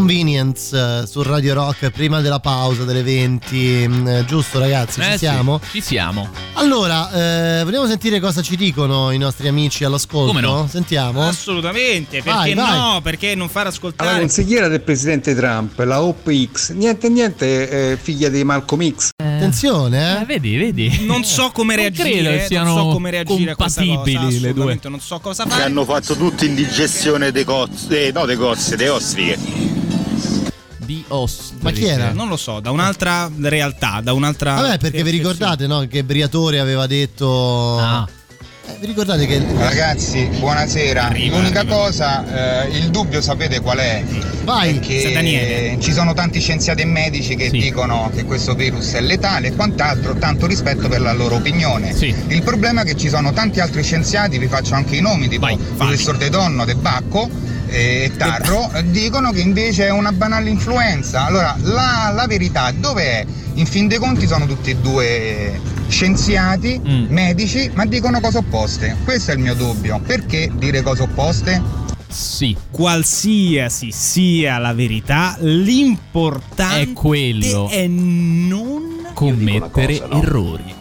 Convenience eh, su Radio Rock prima della pausa delle 20. mm, giusto ragazzi, ci Eh sì, siamo? ci siamo. Allora, eh, vogliamo sentire cosa ci dicono i nostri amici all'ascolto? Come no? Sentiamo. Assolutamente, perché Vai, vai. no? Perché non far ascoltare? Alla consigliera del presidente Trump, la OPX, niente niente, eh, figlia di Malcolm X. Attenzione, eh. vedi, vedi. Non so come Non reagire, credo che non siano so come reagire a questa cosa, compatibili le due. non so cosa Che fare. hanno fatto tutti indigestione dei cozze, eh, no dei cozze, dei ostriche. Di Ostrich. Ma chi era? Non lo so, da un'altra realtà, da un'altra. Vabbè, perché vi ricordate no, che Briatore aveva detto. Ah. Eh, vi ricordate che. Ragazzi, buonasera. L'unica cosa, eh, il dubbio sapete qual è? Vai, È che ci sono tanti scienziati e medici che dicono che questo virus è letale e quant'altro, tanto rispetto per la loro opinione. Il problema è che ci sono tanti altri scienziati, vi faccio anche i nomi, tipo il professor De Donno, De Bacco e Tarro, dicono che invece è una banale influenza. Allora, la, la verità dov'è? In fin dei conti sono tutti e due scienziati, medici, ma dicono cose opposte. Questo è il mio dubbio. Perché dire cose opposte? Sì. Qualsiasi sia la verità, l'importante È quello. è non Commettere no? errori.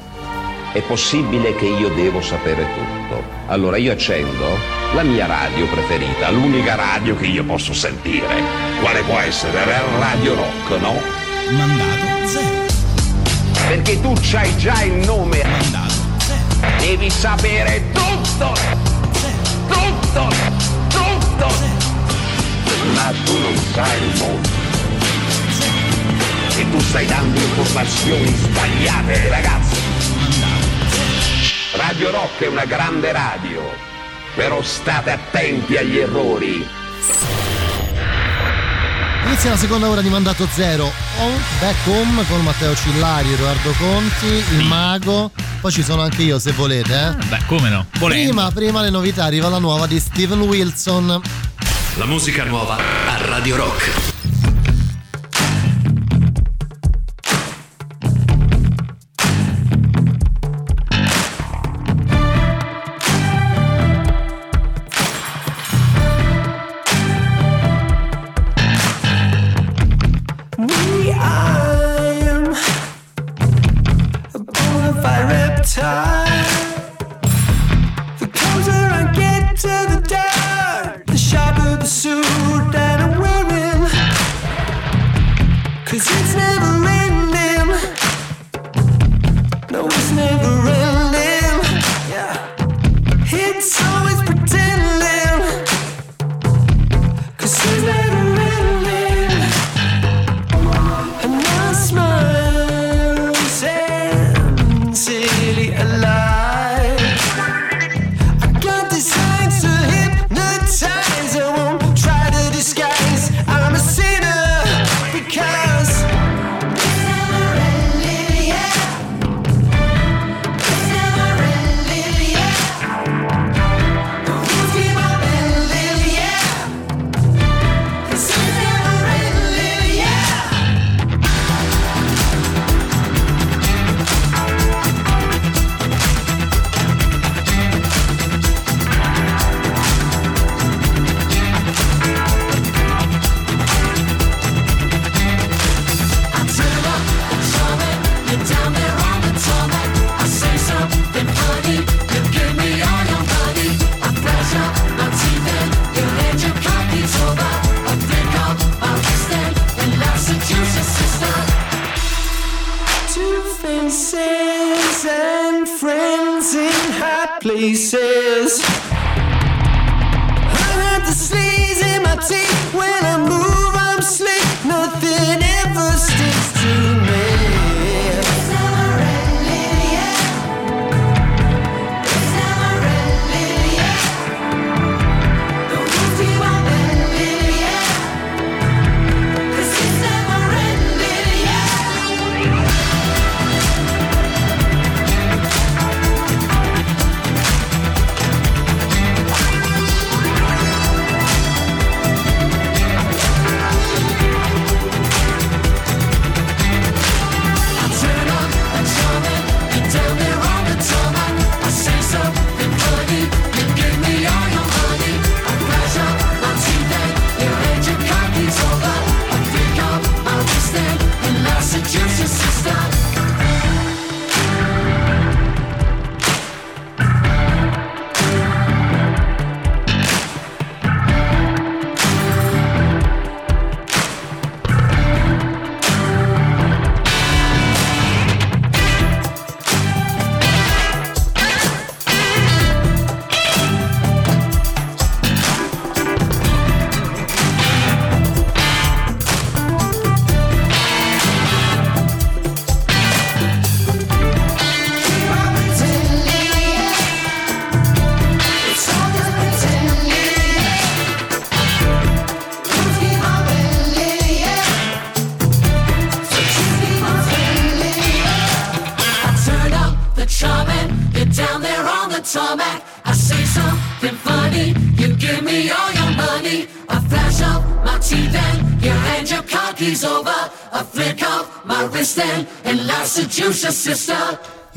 È possibile che io devo sapere tutto. Allora io accendo la mia radio preferita, l'unica radio che io posso sentire. Quale può essere? Radio Rock, no? Mandato zero. Perché tu c'hai già il nome. Mandato Devi sapere tutto. Tutto. Tutto. Ma tu non sai il mondo. E tu stai dando informazioni sbagliate, ragazzi. Radio Rock è una grande radio, però state attenti agli errori. Inizia la seconda ora di mandato zero. On, back home con Matteo Cillari, Edoardo Conti, il mago. Poi ci sono anche io se volete, eh. Beh, come no? Prima, prima le novità, arriva la nuova di Steven Wilson. La musica nuova a Radio Rock.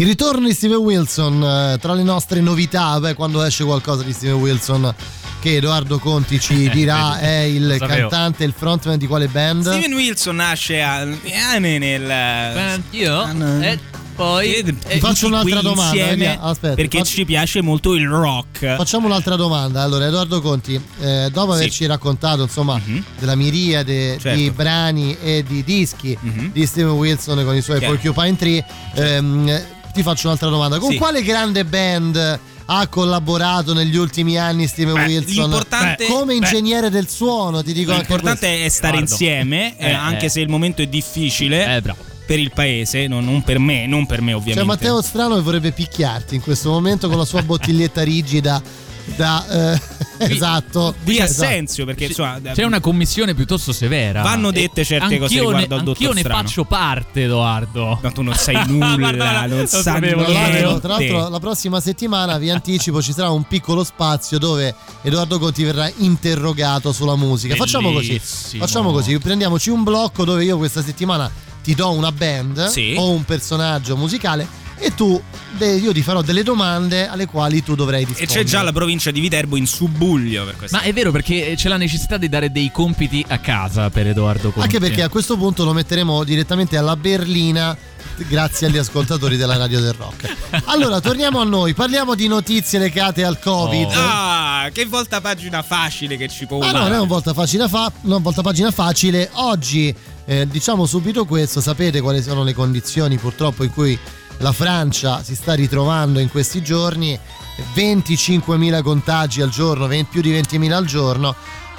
Il ritorno di Steven Wilson, eh, tra le nostre novità, beh, quando esce qualcosa di Steven Wilson che Edoardo Conti ci *laughs* dirà è il Lo sapevo. cantante, il frontman di quale band? Steven Wilson nasce a, eh, nel. Io? E poi. Ti faccio un'altra domanda, Insieme, vediamo, aspetta, perché faccio- ci piace molto il rock. Facciamo un'altra domanda. Allora, Edoardo Conti, eh, dopo averci raccontato insomma della miriade Certo. di brani e di dischi di Steven Wilson con i suoi Chiaro. Porcupine Tree, ehm, ti faccio un'altra domanda. Con Sì. quale grande band ha collaborato negli ultimi anni Steven Beh, Wilson? l'importante- come beh. ingegnere del suono, ti dico anche L'importante è stare Guardo. insieme, eh, Eh, anche eh. se il momento è difficile. Eh, bravo. Per il paese, no- non per me, non per me, C'è ovviamente. Matteo Strano che vorrebbe picchiarti in questo momento con la sua bottiglietta *laughs* rigida da eh, *laughs* esatto. Di esatto. assenzio, perché insomma. C'è una commissione piuttosto severa. Vanno dette certe cose anch'io riguardo ne, al dottor Anch'io ne faccio parte, Edoardo. Ma tu non sai nulla, *laughs* non Lo sai sapevo, Tra l'altro, niente. tra l'altro la prossima settimana vi anticipo ci sarà un piccolo spazio dove Edoardo Conti verrà interrogato sulla musica. Facciamo così. Bellissimo. Facciamo così, prendiamoci un blocco dove io questa settimana ti do una band Sì. o un personaggio musicale e tu io ti farò delle domande alle quali tu dovrai E rispondere. c'è già la provincia di Viterbo in subbuglio per questo. Ma è vero perché c'è la necessità di dare dei compiti a casa per Edoardo Conti. Anche perché a questo punto lo metteremo direttamente alla berlina grazie agli ascoltatori della radio del rock. Allora, torniamo a noi, parliamo di notizie legate al Covid. Ah, che volta pagina facile che ci può Ma no, non è un volta, facile fa- non volta pagina facile. Oggi eh, diciamo subito questo, sapete quali sono le condizioni purtroppo in cui la Francia si sta ritrovando in questi giorni, 25.000 contagi al giorno, 20 più di 20.000 al giorno.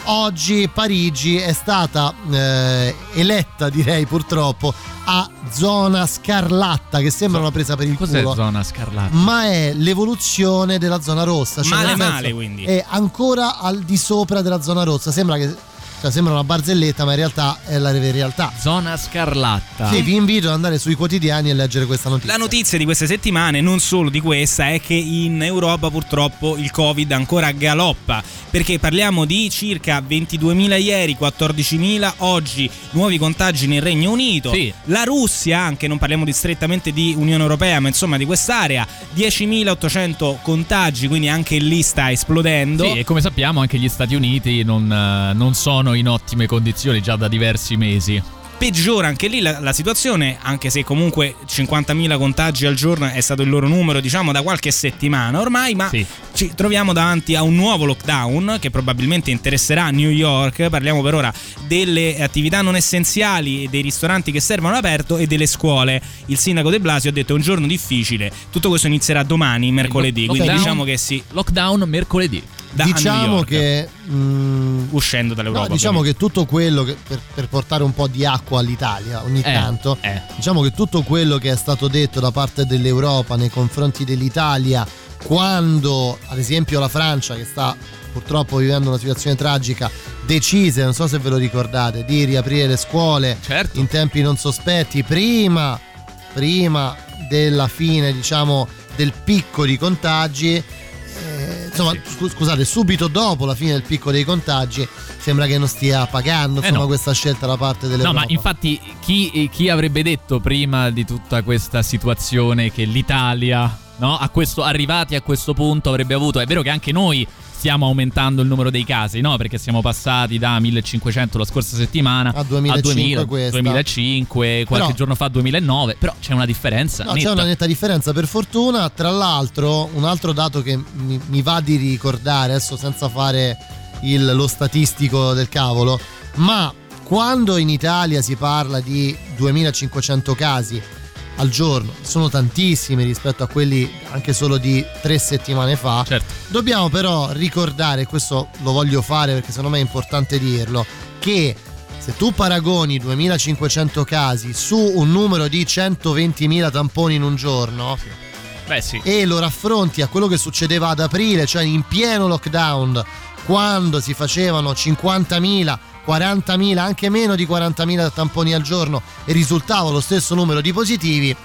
Oggi Parigi è stata eh, eletta, direi purtroppo, a zona scarlatta, che sembra una presa per il Cos'è culo. zona scarlatta? Ma è l'evoluzione della zona rossa. Cioè Male, male, quindi. È ancora al di sopra della zona rossa. Sembra che cioè, sembra una barzelletta, ma in realtà è la realtà. Zona scarlatta. Sì, vi invito ad andare sui quotidiani e leggere questa notizia. La notizia di queste settimane, non solo di questa, è che in Europa purtroppo il Covid ancora galoppa, perché parliamo di circa 22.000 ieri, 14.000 oggi, nuovi contagi nel Regno Unito. Sì. La Russia, anche non parliamo di strettamente di Unione Europea, ma insomma di quest'area, 10.800 contagi, quindi anche lì sta esplodendo. Sì, e come sappiamo anche gli Stati Uniti non, eh, non sono in ottime condizioni già da diversi mesi. peggiora anche lì la, la situazione, anche se comunque 50.000 contagi al giorno è stato il loro numero, diciamo, da qualche settimana ormai, ma Sì. ci troviamo davanti a un nuovo lockdown che probabilmente interesserà New York. Parliamo per ora delle attività non essenziali, dei ristoranti che servono aperto e delle scuole. Il sindaco De Blasio ha detto è un giorno difficile, tutto questo inizierà domani, mercoledì, quindi Lockdown- diciamo che sì. Lockdown mercoledì. Da diciamo che mh, uscendo no, dall'Europa. diciamo ovviamente. che tutto quello che per, per portare un po' di acqua all'Italia ogni Eh, tanto eh. diciamo che tutto quello che è stato detto da parte dell'Europa nei confronti dell'Italia quando ad esempio la Francia che sta purtroppo vivendo una situazione tragica decise non so se ve lo ricordate di riaprire le scuole Certo. in tempi non sospetti prima prima della fine diciamo del picco di contagi insomma scu- scusate subito dopo la fine del picco dei contagi sembra che non stia pagando Eh insomma no. questa scelta da parte No, dell'Europa ma infatti chi, chi avrebbe detto prima di tutta questa situazione che l'Italia, no, a questo, arrivati a questo punto, avrebbe avuto... È vero che anche noi stiamo aumentando il numero dei casi, no? Perché siamo passati da 1500 la scorsa settimana A 2005 2000, questa. 2005, qualche Però- giorno fa 2009, però c'è una differenza. No, netta. c'è una netta differenza per fortuna. Tra l'altro, un altro dato che mi, mi va di ricordare, adesso senza fare il- lo statistico del cavolo, ma quando in Italia si parla di 2500 casi al giorno, sono tantissimi rispetto a quelli anche solo di tre settimane fa. Certo. Dobbiamo però ricordare, questo lo voglio fare perché secondo me è importante dirlo, che se tu paragoni 2500 casi su un numero di 120.000 tamponi in un giorno Beh sì. e lo raffronti a quello che succedeva ad aprile, cioè in pieno lockdown, quando si facevano 50.000, 40.000, anche meno di 40.000 tamponi al giorno. E risultava lo stesso numero di positivi,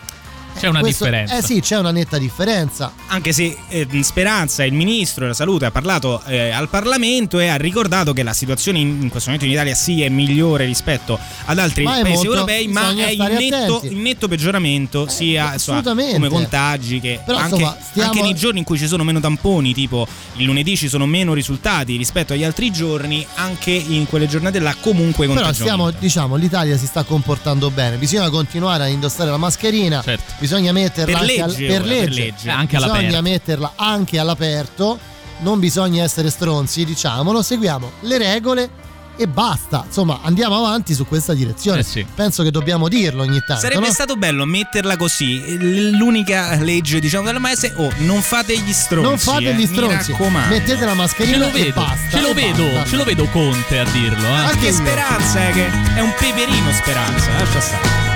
C'è una Questo- differenza. Eh sì, c'è una netta differenza. Anche se eh, Speranza, il ministro della salute, ha parlato eh, al Parlamento e ha ricordato che la situazione in, in questo momento in Italia sì è migliore rispetto ad altri paesi molto- europei, ma è in netto, in netto peggioramento sia insomma, assolutamente. come contagi che Però, anche, insomma, stiamo- anche nei giorni in cui ci sono meno tamponi, tipo il lunedì ci sono meno risultati rispetto agli altri giorni, anche in quelle giornate là comunque i Però stiamo, diciamo, l'Italia si sta comportando bene. Bisogna continuare a indossare la mascherina. Bisogna metterla Per anche, al- legge, per legge. per legge. Eh, anche bisogna all'aperto. metterla anche all'aperto. Non bisogna essere stronzi, diciamolo. Seguiamo le regole e basta. Insomma, andiamo avanti su questa direzione. Penso che dobbiamo dirlo ogni tanto. Sarebbe no? stato bello metterla così. L'unica legge, diciamo, della maestra è: oh, non fate gli stronzi. Non fate eh, gli mi stronzi. Mettete la Ce mascherina lo e vedo, basta. ce lo vedo, basta. ce lo vedo Conte a dirlo. Eh. Anche Speranza, eh, che è un peperino Speranza. Lascia stare.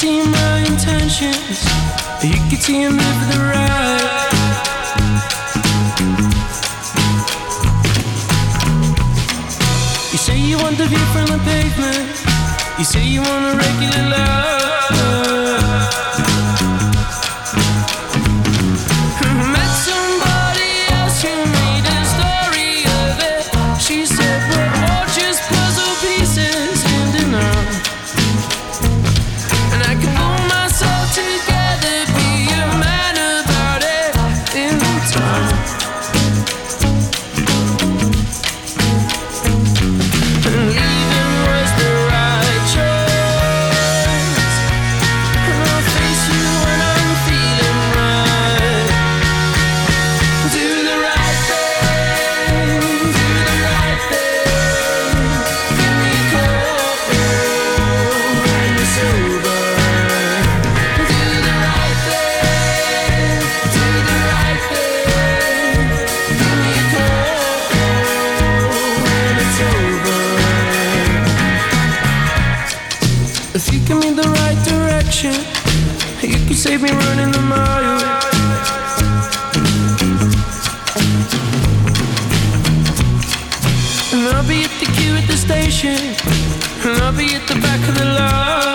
See my intentions, you could see them live the ride. You say you want the view from the pavement. You say you want a regular love. And I'll be at the back of the line.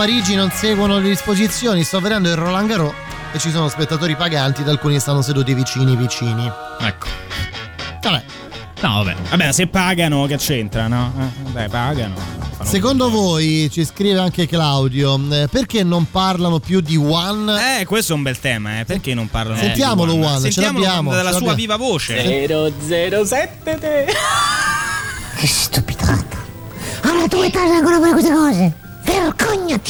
Parigi non seguono le disposizioni. Sto vedendo il Roland Garros e ci sono spettatori paganti, da alcuni stanno seduti vicini vicini. Ecco. Vabbè. No, vabbè. Vabbè, se pagano che c'entra, no? Beh, pagano. Secondo voi, ci scrive anche Claudio, eh, perché non parlano più di One? Eh, questo è un bel tema, eh. perché non parlano eh, Sentiamolo di One? One. Sentiamolo ce l'abbiamo. Dalla sua viva voce. 007 te. Che stupidata. Alla ah, tua età ancora fare queste cose. Vergognati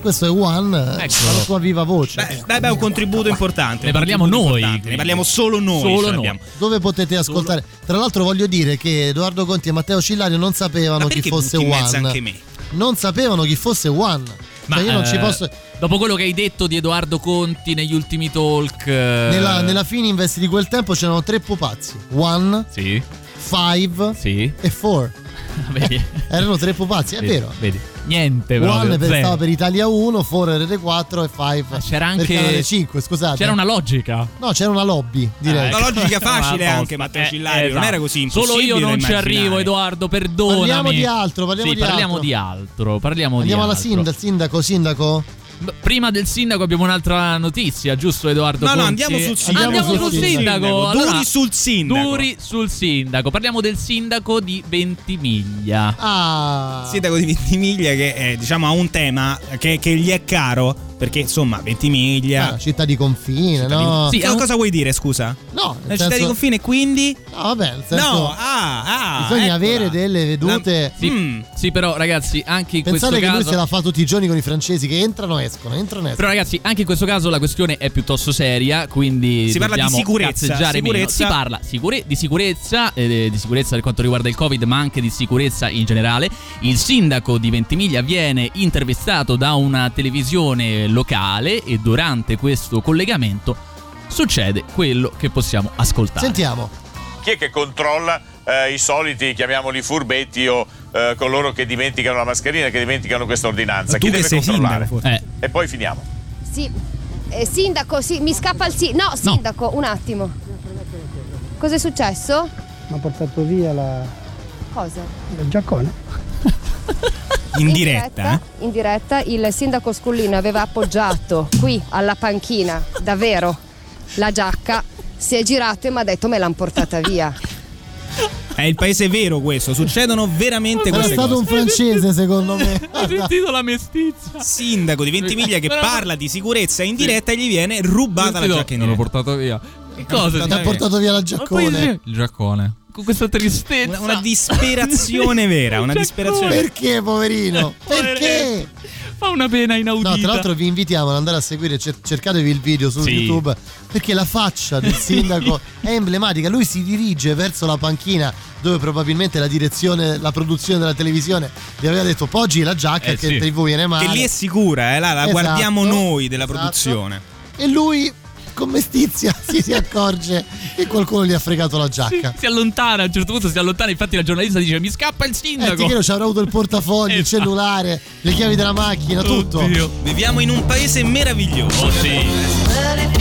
questo è One eh. ecco. la sua viva voce beh, beh, beh è un contributo importante ne parliamo noi ne parliamo solo noi, solo noi. dove potete ascoltare solo... tra l'altro voglio dire che Edoardo Conti e Matteo Cillario non sapevano chi fosse One anche me non sapevano chi fosse One ma cioè io non ci eh, posso. Dopo quello che hai detto di Edoardo Conti negli ultimi talk. Eh... Nella, nella Fininvest di quel tempo c'erano tre pupazzi: One, sì. Five sì. e Four. *laughs* vedi. erano tre pupazzi, è vedi, vero. Vedi. Niente, One per, stava per Italia 1, Forer R4 e 5 eh, c'era anche 5, scusate. C'era una logica. No, c'era una lobby, eh, direi. Eh, una logica ecco. facile no, anche, Matteo eh, Cillari, esatto. non era così impossibile. Solo io non ci arrivo, Edoardo, perdonami. Parliamo di altro, parliamo, sì, di, parliamo altro. di altro. Parliamo Andiamo di altro. alla sindaco, sindaco prima del sindaco abbiamo un'altra notizia, giusto Edoardo? No, Ponzi? no, andiamo sul sindaco. Andiamo, sul, sul sindaco. sindaco. Allora, duri sul sindaco. Duri sul sindaco. Parliamo del sindaco di Ventimiglia. Ah. Sindaco di Ventimiglia che è, diciamo, ha un tema che, che gli è caro perché insomma, Ventimiglia. Ah, città di confine, città no? Di... Eh, sì, no, cosa vuoi dire, scusa? No, la senso... città di confine, quindi. No, vabbè, nel senso... No, ah, ah. Bisogna eccola. avere delle vedute. La... Sì, mm. sì, però, ragazzi, anche in Pensate questo caso. Pensate che lui se la fa tutti i giorni con i francesi che entrano, escono, entrano, escono. Però, ragazzi, anche in questo caso la questione è piuttosto seria. Quindi. Si parla di sicurezza. sicurezza. Si parla sicure... di sicurezza, eh, di sicurezza per quanto riguarda il COVID, ma anche di sicurezza in generale. Il sindaco di Ventimiglia viene intervistato da una televisione locale e durante questo collegamento succede quello che possiamo ascoltare. Sentiamo. Chi è che controlla eh, i soliti, chiamiamoli furbetti o eh, coloro che dimenticano la mascherina, che dimenticano questa ordinanza? Tu Chi deve controllare? Eh. E poi finiamo. Sì, eh, sindaco, sì, mi scappa il sì. No, sindaco, no. un attimo. Cos'è successo? Mi ha portato via la... Cosa? Il giaccone. In, in diretta, eh? diretta? In diretta il sindaco Scullino aveva appoggiato qui alla panchina, davvero, la giacca, si è girato e mi ha detto me l'hanno portata via. È il paese vero questo, succedono veramente questo. È stato cose. un francese secondo me. *laughs* Ha sentito la mestizia? Sindaco di Ventimiglia che parla di sicurezza in diretta e gli viene rubata Sentito, la giacca in diretta. L'hanno portata via. Che cosa? Ti ha portato via la giaccone. Il giaccone con questa tristezza. Una, una disperazione vera, una *laughs* cioè, disperazione. Perché, *laughs* poverino? Perché? Fa una pena inaudita. No, tra l'altro vi invitiamo ad andare a seguire, cer- cercatevi il video su sì. YouTube, perché la faccia del *laughs* sindaco è emblematica. Lui si dirige verso la panchina dove probabilmente la direzione, la produzione della televisione gli aveva detto poggi la giacca eh, che sì. per voi viene male. Che lì è sicura, eh, là, la esatto, guardiamo noi della esatto. produzione. E lui commestizia si, si accorge che qualcuno gli ha fregato la giacca. Sì, si allontana, a un certo punto si allontana, infatti la giornalista dice mi scappa il eh, sindaco. Eh, che ci avrà avuto il portafoglio, il esatto. cellulare, le chiavi della macchina, tutto. Oddio. Viviamo in un paese meraviglioso. Oh sì.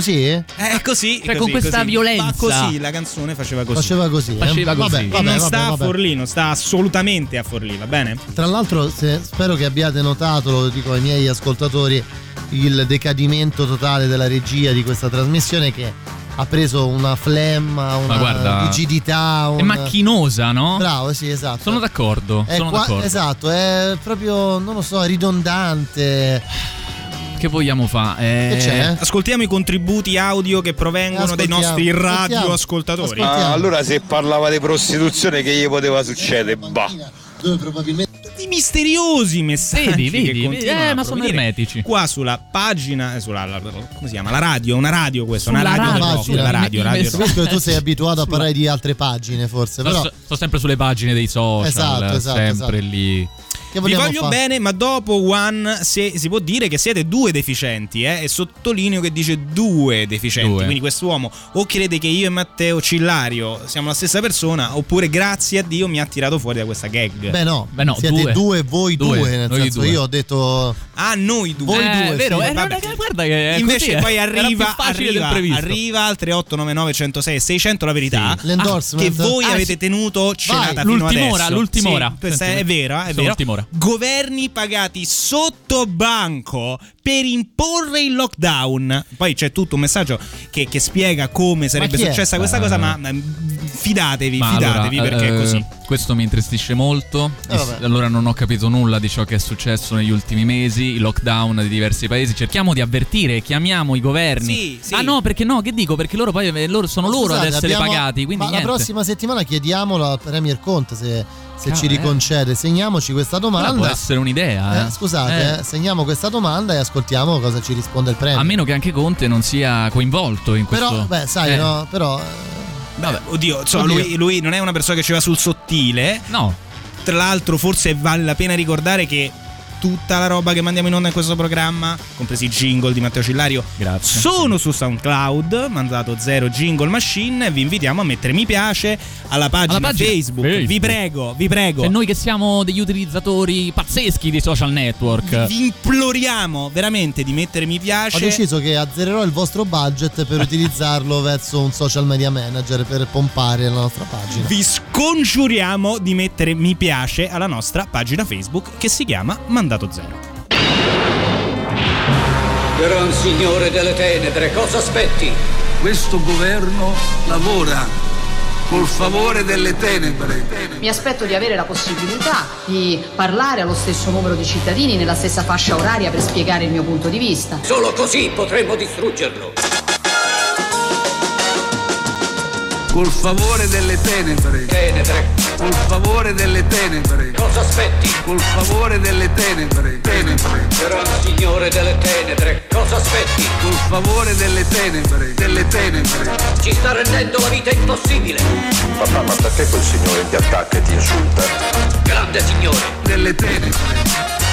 Così. Cioè, così, con questa così. violenza. Fa così, la canzone faceva così. Faceva così. eh? Faceva così. Vabbè, E vabbè, non vabbè, sta vabbè. a Forlì, non sta assolutamente a Forlì, va bene? Tra l'altro, se- spero che abbiate notato, lo dico ai miei ascoltatori, il decadimento totale della regia di questa trasmissione che ha preso una flemma, una guarda, rigidità. È un- macchinosa, no? Bravo, sì, esatto. Sono d'accordo. È sono qua- d'accordo. Esatto, è proprio, non lo so, ridondante. Che vogliamo fare? C'è? Ascoltiamo i contributi audio che provengono dai nostri ascoltiamo, radioascoltatori. Ah, allora se parlava di prostituzione che gli poteva succedere? Bah. Dove probabilmente Di misteriosi messaggi Vedi, che vedi, continuano eh, ma sono ermetici. Qua sulla pagina, eh, sulla, la- come si chiama? La radio, una radio questa, una radio, radio, rock, sulla- la radio, radio che tu sei abituato a parlare di altre pagine, forse, Sto, però. sto sempre sulle pagine dei social, Esatto, esatto, sempre esatto. lì. Che Vi voglio fare? bene, ma dopo One se- si può dire che siete due deficienti, eh? E sottolineo che dice due deficienti. Due. Quindi quest'uomo o crede che io e Matteo Cillario siamo la stessa persona, oppure grazie a Dio mi ha tirato fuori da questa gag. Beh, no, Beh, no, siete due. due, voi due, Due, nel senso due. io ho detto Ah, noi due. Voi Eh, due, vero, sì. eh, Vabbè. non guarda che è Invece così, eh. poi arriva, arriva, arriva al 3899 106 e 600 la verità Sì, l'endorsement. che voi Ah, avete sì. tenuto cenata Vai, fino l'ultima adesso. ora, l'ultima Sì, ora. questa è, vero, è l'ultima ora. Governi pagati sotto banco per imporre il lockdown. Poi c'è tutto un messaggio che, che spiega come sarebbe successa questa Eh. cosa, ma ma fidatevi, Ma fidatevi allora, perché è eh, così. Questo mi intristisce molto. Eh, allora non ho capito nulla di ciò che è successo negli ultimi mesi, i lockdown di diversi paesi. Cerchiamo di avvertire, chiamiamo i governi. Sì, sì. Ah no, perché no, che dico? Perché loro poi eh, loro sono loro Scusate, ad essere abbiamo- pagati, quindi ma niente. la prossima settimana chiediamolo al Premier Conte se, se Ah, ci eh. riconcede. Segniamoci questa Quella domanda. può essere un'idea. Eh, eh. scusate, Eh. eh, segniamo questa domanda e ascoltiamo cosa ci risponde il Premier. A meno che anche Conte non sia coinvolto in questo. Però, beh, sai, Eh. no, però eh, Vabbè, oddio, insomma, Oddio. Lui, lui non è una persona che ci va sul sottile. No. Tra l'altro, forse vale la pena ricordare che tutta la roba che mandiamo in onda in questo programma, compresi i jingle di Matteo Cillario, Grazie. sono su SoundCloud, mandato zero jingle machine. Vi invitiamo a mettere mi piace alla pagina, Alla pagina Facebook. Vi Facebook. prego, vi prego. Cioè, noi che siamo degli utilizzatori pazzeschi di social network. Vi imploriamo veramente di mettere mi ho piace. deciso che azzererò il vostro budget per utilizzarlo verso un social media manager per pompare la nostra pagina. Vi scongiuriamo di mettere mi piace alla nostra pagina Facebook che si chiama Mandato Zero. Gran signore delle tenebre, cosa aspetti? Questo governo lavora col favore delle tenebre. Mi aspetto di avere la possibilità di parlare allo stesso numero di cittadini nella stessa fascia oraria per spiegare il mio punto di vista. Solo così potremmo distruggerlo. Col favore delle tenebre. Tenebre, Col favore delle tenebre. cosa aspetti? Col favore delle tenebre. Tenebre. Gran signore delle tenebre, cosa aspetti? Col favore delle tenebre. Delle tenebre. Ci sta rendendo la vita impossibile. Papà, ma perché quel signore ti attacca e ti insulta? Grande signore, Delle tenebre.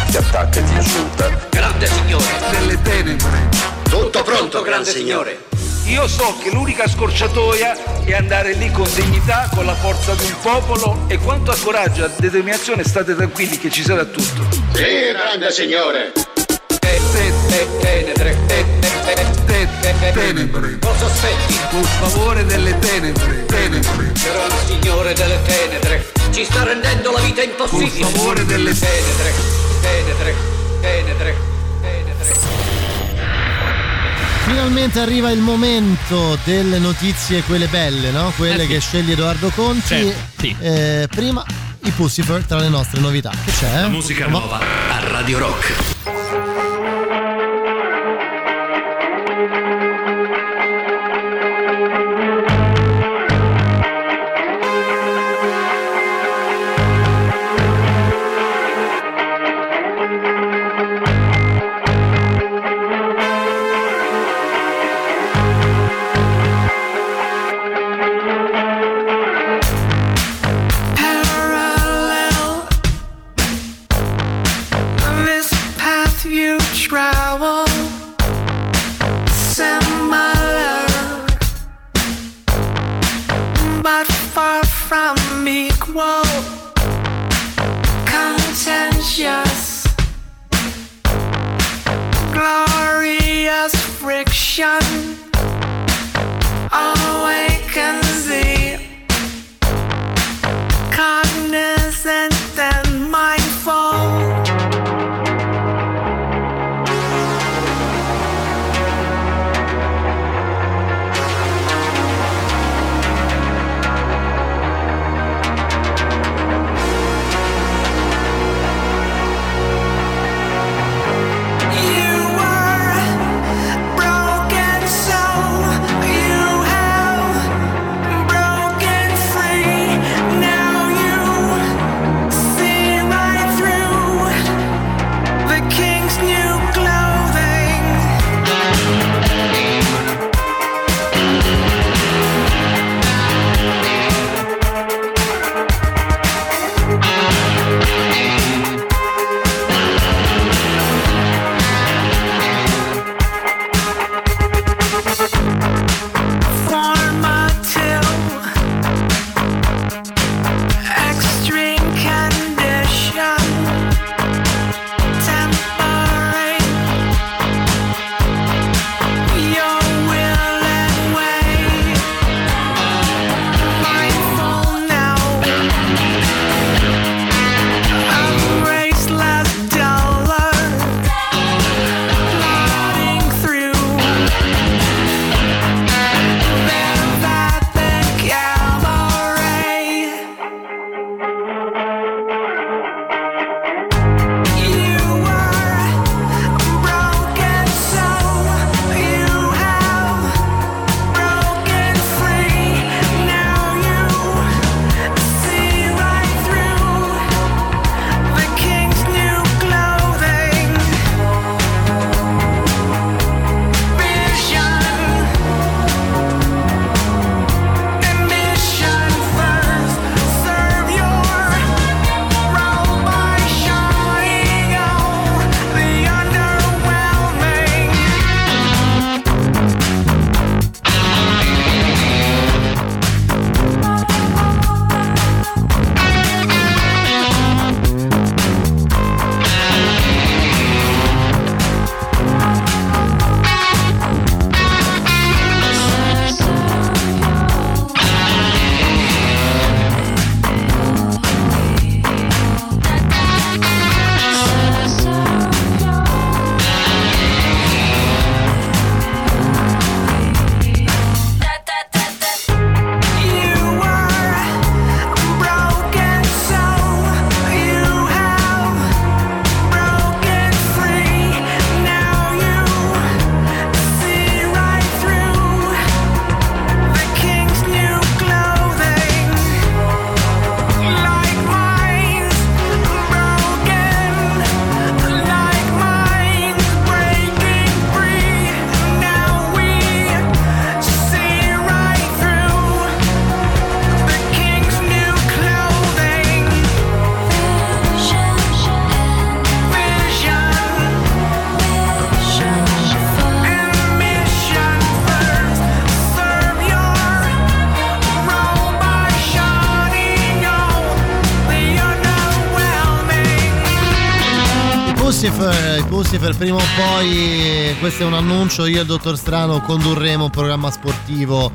Ti attacca e ti insulta? grande signore. Delle tenebre. Tutto pronto, grande signore. Io so che l'unica scorciatoia è andare lì con dignità, con la forza di un popolo e quanto a coraggio e a determinazione state tranquilli che ci sarà tutto. Sì, grande signore. Te- te- te- Tenebre, te- te- te- te- te- te- Tenebre. Cosa aspetti? Col favore delle tenebre. Tenebre. Gran signore delle tenebre, ci sta rendendo la vita impossibile. Col favore delle tenebre, tenebre, tenebre, tenebre. Finalmente arriva il momento delle notizie, quelle belle, no? Quelle Eh sì. che sceglie Edoardo Conti. Certo, sì. Eh, prima i Pussifer tra le nostre novità. Che c'è? La musica Ma- nuova a Radio Rock. Pussifer, prima o poi, questo è un annuncio, io e il dottor Strano condurremo un programma sportivo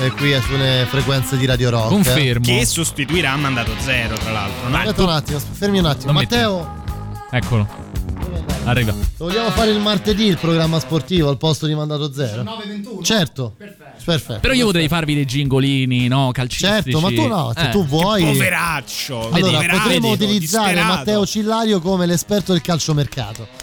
eh, qui sulle frequenze di Radio Rock. Che sostituirà Mandato Zero, tra l'altro. no? Aspetta un attimo, fermi un attimo. Lo metti. Matteo, Eccolo. Arriva. lo vogliamo fare il martedì il programma sportivo al posto di Mandato Zero? 9.21? Certo. Perfetto. Però io potrei farvi dei gingolini, no? Calcistici. Certo, ma tu no, se Eh. tu vuoi. Poveraccio. Allora, vedi, potremmo vedi, utilizzare disperato. Matteo Cillario come l'esperto del calciomercato.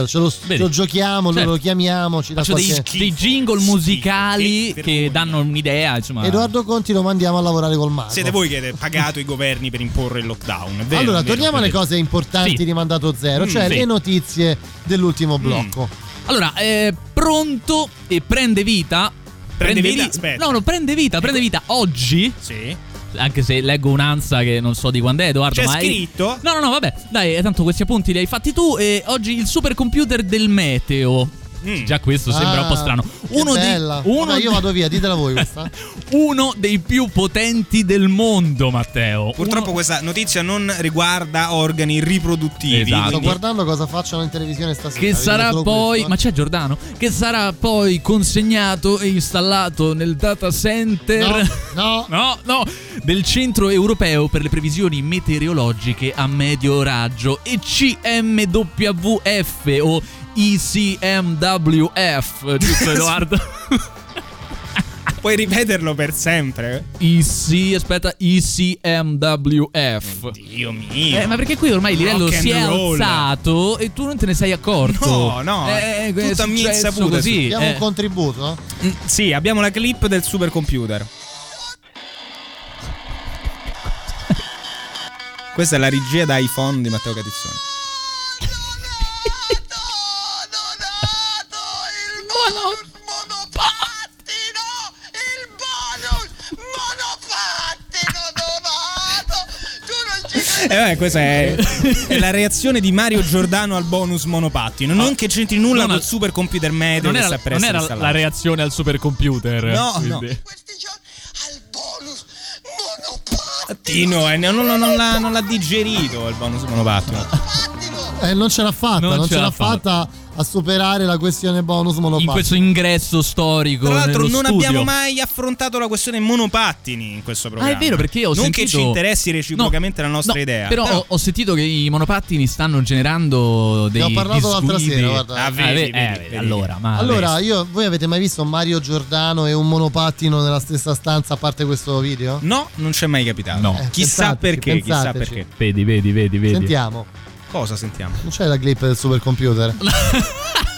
Cioè, ce lo, ce lo giochiamo, Certo. lo chiamiamo, ci Faccio dei, qualche... dei jingle musicali che danno un'idea, insomma. Edoardo Conti lo mandiamo a lavorare col mago. Siete voi che avete pagato i governi per imporre il lockdown. vero, allora, vero, torniamo alle vero. cose importanti Sì. di mandato zero, Mm, cioè sì. le notizie dell'ultimo blocco. Allora, è pronto e prende vita. Prende vita? vi- Aspetta. No, no, prende vita, prende vita oggi. Sì. Anche se leggo un'ansa che non so di quando è, Edoardo. C'è ma scritto? No, no, no, vabbè. Dai, tanto questi appunti li hai fatti tu. E oggi il supercomputer del meteo. Già questo sembra un po' Ah, strano. che Uno, dei, bella. uno, Vabbè, io vado via, ditela voi questa. *laughs* uno dei più potenti del mondo, Matteo. Purtroppo questa notizia non riguarda organi riproduttivi. Esatto. Sto quindi- guardando cosa facciano in televisione stasera. Che sarà poi. questo, eh. Ma c'è Giordano? Che sarà poi consegnato e installato nel data center. No, no, *laughs* no. Del centro europeo per le previsioni meteorologiche a medio raggio. E CMWF o ICMWF. Giusto, *laughs* Edoardo? Puoi ripeterlo per sempre. IC, aspetta, ICMWF. Dio mio. Eh, ma perché qui ormai il livello Rock si è roll. alzato e tu non te ne sei accorto? No, no, eh, è tutta mia successo insaputa. così. Diamo eh. un contributo? Mm, Sì, abbiamo la clip del supercomputer. *laughs* Questa è la regia da iPhone di Matteo Catizzone. Eh, vabbè, questa è, è *laughs* la reazione di Mario Giordano al bonus monopattino. Non che c'entri nulla non col al- supercomputer meteo non che era, non era la reazione al supercomputer. No, quindi. Tino, eh, non, non- non l'ha, non l'ha digerito il bonus monopattino. Eh, non ce l'ha fatta, Non non, ce ce l'ha l'ha fatta a superare la questione bonus In monopattino. questo ingresso storico. Tra l'altro, nello non studio. abbiamo mai affrontato la questione monopattini in questo programma. Ah, è vero, perché io ho non sentito. che ci interessi reciprocamente No, la nostra no, idea. Però, ho, ho sentito che i monopattini stanno generando dei. Ne ho parlato l'altra sera, guarda. Ah, vedi, eh, vedi, eh, vedi. Allora, ma Allora, io, voi avete mai visto Mario Giordano e un monopattino nella stessa stanza a parte questo video? No, non ci è mai capitato. No. Eh, Chissà pensateci, perché, chissà pensateci. perché. Vedi, vedi, vedi, vedi. Sentiamo. Cosa sentiamo? Non c'è la clip del supercomputer? *laughs*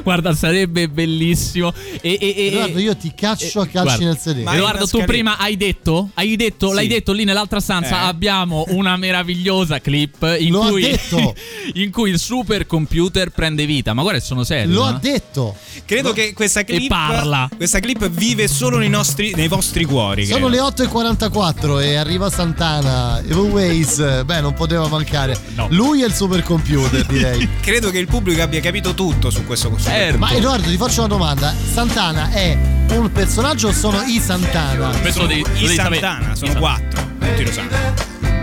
*laughs* Guarda, sarebbe bellissimo. E, e, e- Edoardo, io ti caccio a calci guarda, nel sedere. Ma- Edoardo, tu prima hai detto, hai detto, Sì. l'hai detto lì nell'altra stanza. Eh. Abbiamo una meravigliosa clip in Lo ha cui, detto. *laughs* in cui il supercomputer prende vita. Ma guarda, sono serio. Lo ha no? detto. Credo che questa clip. parla. Questa clip vive solo nei, nostri, nei vostri cuori. Sono credo. le 8.44 e arriva Santana. Ways, beh, non poteva mancare. No. Lui è il supercomputer, direi. *laughs* Credo che il pubblico abbia capito tutto su questo costume. Certo. Ma Edoardo, ti faccio una domanda. Santana è un personaggio o sono i Santana? Devi- lo I. Santana, sono quattro. Tutti lo sanno.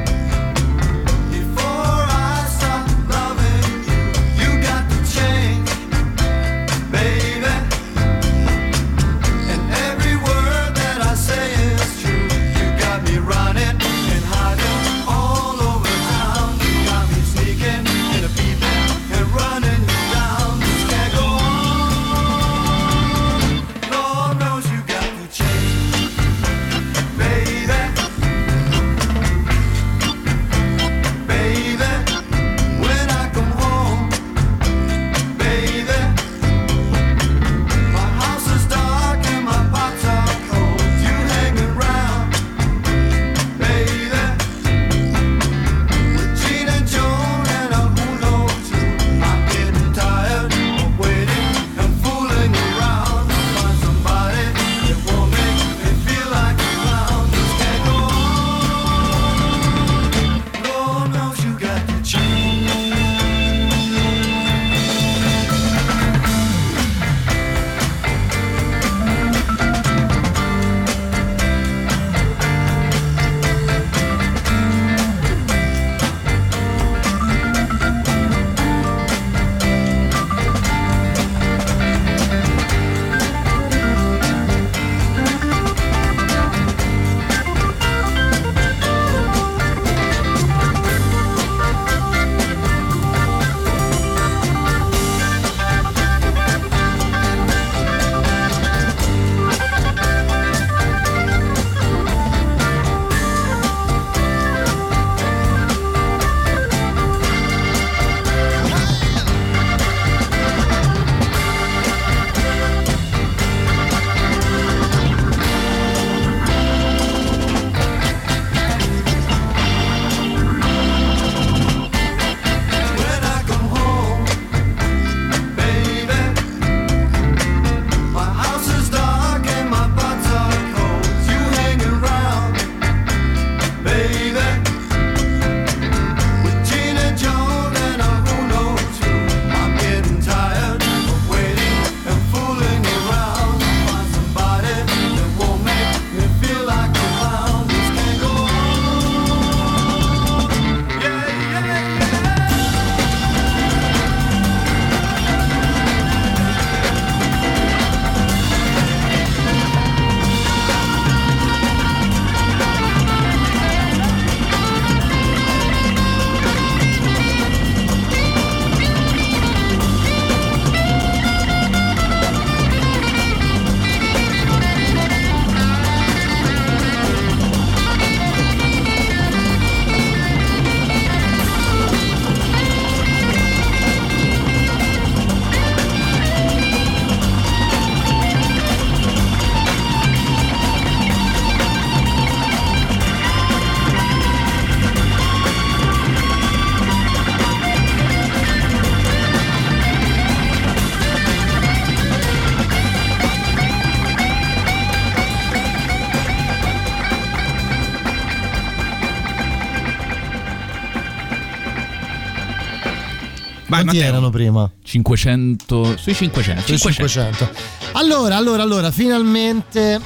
Quanti Matteo. erano prima? 500 sui 500. Sui 500. 500. Allora, allora, allora, finalmente.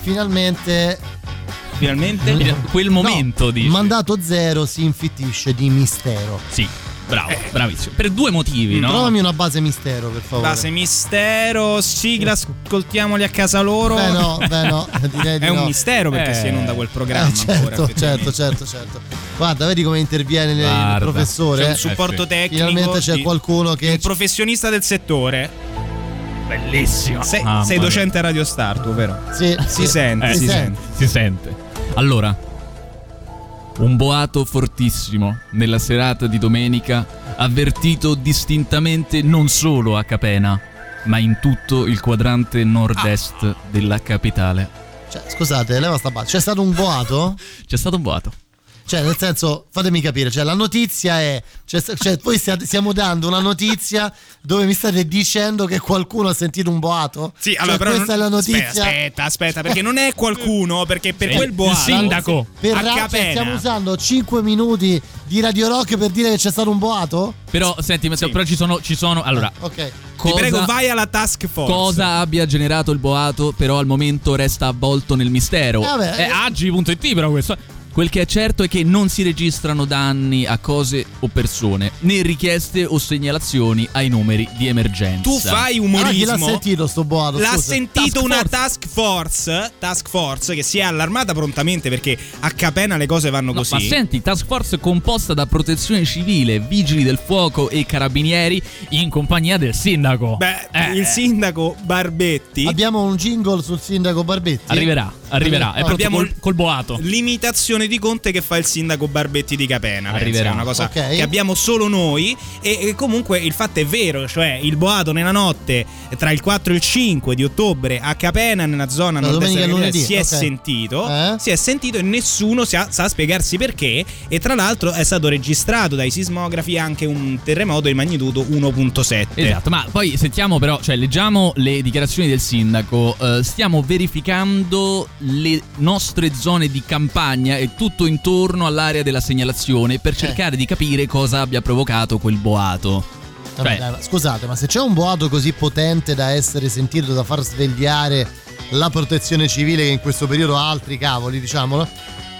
Finalmente. Finalmente? Quel momento, no, dici. Mandato zero si infittisce di mistero. Sì, bravo, bravissimo. Per due motivi, no? Trovami una base mistero, per favore. Base mistero, sigla, ascoltiamoli a casa loro. Beh, no, beh, no, direi *laughs* di È un no. mistero perché Eh. si inonda quel programma. Eh, certo, ancora, certo, certo, certo. Guarda, vedi come interviene il Guarda, professore. C'è un eh? supporto tecnico. Finalmente c'è di- qualcuno che. Un professionista del settore. Bellissimo. Sei, Mamma sei docente a Radio Star, tu, vero? Sì, si sente, Eh, si si sente. Si sente. Allora, un boato fortissimo nella serata di domenica, avvertito distintamente non solo a Capena, ma in tutto il quadrante nord-est della capitale. Cioè, scusate, leva sta base. C'è stato un boato? C'è stato un boato. Cioè, nel senso, fatemi capire, cioè, la notizia è. Cioè, cioè, voi stiate- stiamo dando una notizia dove mi state dicendo che qualcuno ha sentito un boato? Sì, Cioè, allora però questa non- è la notizia. Aspetta, aspetta, aspetta, perché non è qualcuno, perché per Sì, quel il boato sindaco. Per a ra- cioè, stiamo usando 5 minuti di Radio Rock per dire che c'è stato un boato? Però, senti, Matteo, però ci sono, ci sono. Allora, Ok. Ti cosa- prego, vai alla task force. Cosa abbia generato il boato, però al momento resta avvolto nel mistero. Eh, vabbè, è eh. agi.it, però questo. Quel che è certo è che non si registrano danni a cose o persone, né richieste o segnalazioni ai numeri di emergenza. Tu fai Allora, chi l'ha umorismo. sentito sto boato? L'ha Scusa. sentito Task una force. task force, task force che si è allarmata prontamente perché a Capena le cose vanno No, così. ma senti, task force composta da protezione civile, vigili del fuoco e carabinieri in compagnia del sindaco. Beh, Eh, il sindaco Barbetti Abbiamo un jingle sul sindaco Barbetti? arriverà, arriverà. È pronto Abbiamo col, col boato. l'imitazione di Conte che fa il sindaco Barbetti di Capena. Arriverà. È una cosa Ok. che abbiamo solo noi. E, e comunque il fatto è vero, cioè il boato nella notte tra il 4 e il 5 di ottobre a Capena, nella zona nord-est e si è ok. sentito. Eh? Si è sentito e nessuno sa, sa spiegarsi perché. E tra l'altro è stato registrato dai sismografi anche un terremoto di magnitudo 1.7. Esatto, ma poi sentiamo però, cioè leggiamo le dichiarazioni del sindaco, eh, stiamo verificando le nostre zone di campagna tutto intorno all'area della segnalazione per cercare di capire cosa abbia provocato quel boato. Vabbè, Cioè, dai, scusate, ma se c'è un boato così potente da essere sentito, da far svegliare la protezione civile, che in questo periodo ha altri cavoli, diciamolo,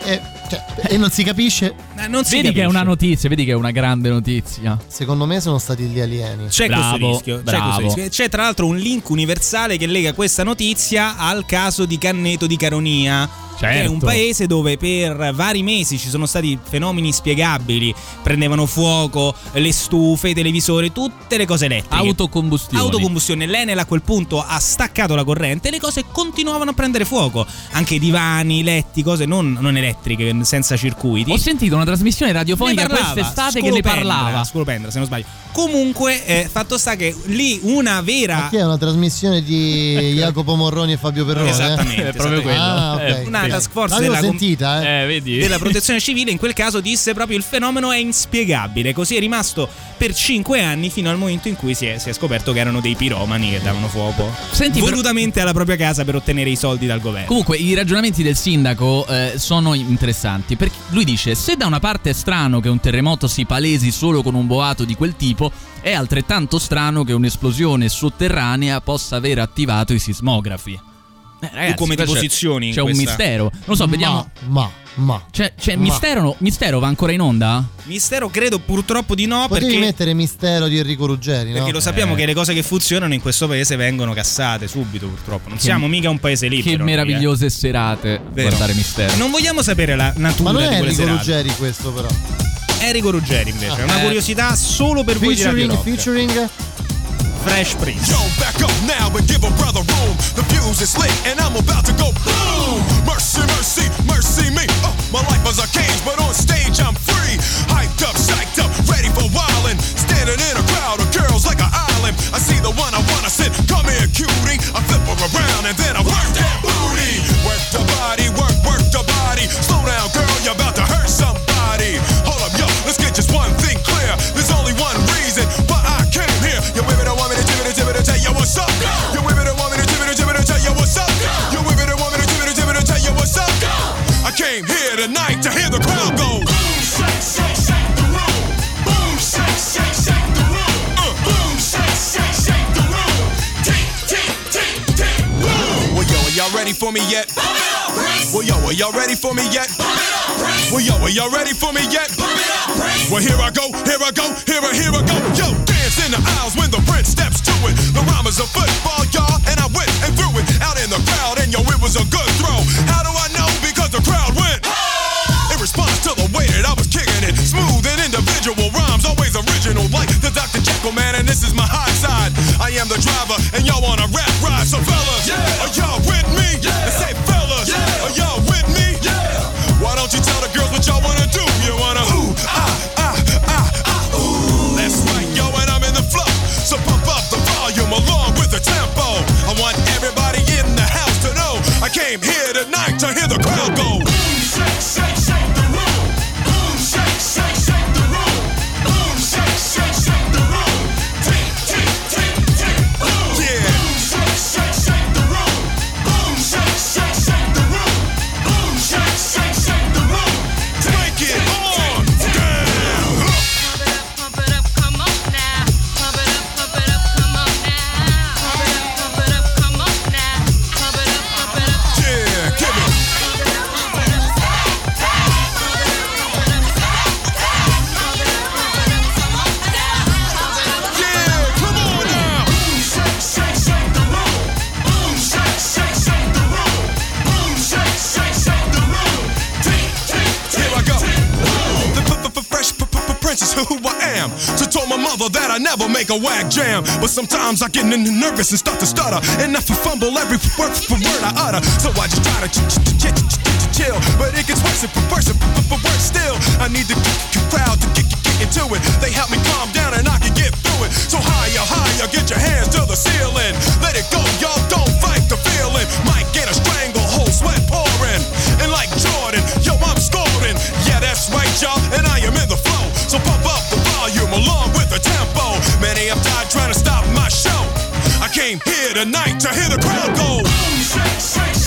e, cioè, e non si capisce? Eh, non si vedi che è capisce. una notizia, vedi che è una grande notizia. Secondo me sono stati gli alieni. C'è Bravo, questo rischio. C'è, questo rischio. C'è tra l'altro un link universale che lega questa notizia al caso di Canneto di Caronia. Che è un Certo. paese dove per vari mesi ci sono stati fenomeni spiegabili. Prendevano fuoco le stufe, i televisori, tutte le cose elettriche. Autocombustione. Autocombustione. L'Enel a quel punto ha staccato la corrente e le cose continuavano a prendere fuoco. Anche divani, letti, cose non, non elettriche, senza circuiti. Ho sentito una trasmissione radiofonica parlava, quest'estate che ne parlava. Scolopendra, se non sbaglio. Comunque, eh, fatto sta che lì una vera. Ma che è una trasmissione di *laughs* Jacopo Morroni e Fabio Perrone? Esattamente, È proprio esattamente. Ah. Eh, Una ok. Task force della sentita, eh. Eh, vedi? della protezione civile in quel caso disse proprio il fenomeno è inspiegabile così è rimasto per 5 anni fino al momento in cui si è, si è scoperto che erano dei piromani che davano fuoco Senti, però- volutamente alla propria casa per ottenere i soldi dal governo Comunque i ragionamenti del sindaco eh, sono interessanti perché lui dice se da una parte è strano che un terremoto si palesi solo con un boato di quel tipo è altrettanto strano che un'esplosione sotterranea possa aver attivato i sismografi. Eh, ragazzi, come ti c'è- posizioni in C'è un mistero. Non lo so, Ma, vediamo. Ma, ma. C'è, c'è Ma. mistero, no- mistero va ancora in onda? mistero credo purtroppo di no Potevi perché, mettere mistero di Enrico Ruggeri, no? perché lo sappiamo Eh. che le cose che funzionano in questo paese vengono cassate subito purtroppo non Che- siamo mica un paese libero Che eh. meravigliose serate Vero. guardare mistero. non vogliamo sapere la Ma natura non di è quelle Enrico serate Ruggeri questo però. Enrico Ruggeri invece è una Eh. curiosità solo per voi di Radio Featuring, Rock. featuring Fresh Prince Yo, back up now and give a brother room. The fuse is lit and I'm about to go boom. Mercy, mercy, mercy me. Uh, my life was a cage, but on stage I'm free. Hyped up, psyched up, ready for wildin'. Standing in a crowd of girls like an island. I see the one I wanna sit. Come here, cutie. I flip her around and then I tonight to hear the crowd go. Well, yo, are y'all ready for me yet? Bump it up, Prince. Well, yo, are y'all ready for me yet? Bump it up, Prince. Well, yo, are y'all ready for me yet? Bump it up, Prince. Well, here I go, here I go, here I, here I go. Yo, dance in the aisles when the Prince steps to it. The rhyme is a football, y'all, and I went and threw it out in the crowd, and yo, it was a good throw. Out man, and this is my hot side. I am the driver, and y'all on a rap ride. So fellas, are y'all with never make a whack jam. But sometimes I get nervous and start to stutter. And I f- I fumble every word, f- word I utter. So I just try to ch- ch- ch- ch- ch- ch- chill. But it gets worse and worse and worse still. I need the crowd to get into it. They help me calm down and I can get through it. So higher, higher, get your hands to the ceiling. Let it go, y'all here tonight to hear the crowd go. Shake, shake,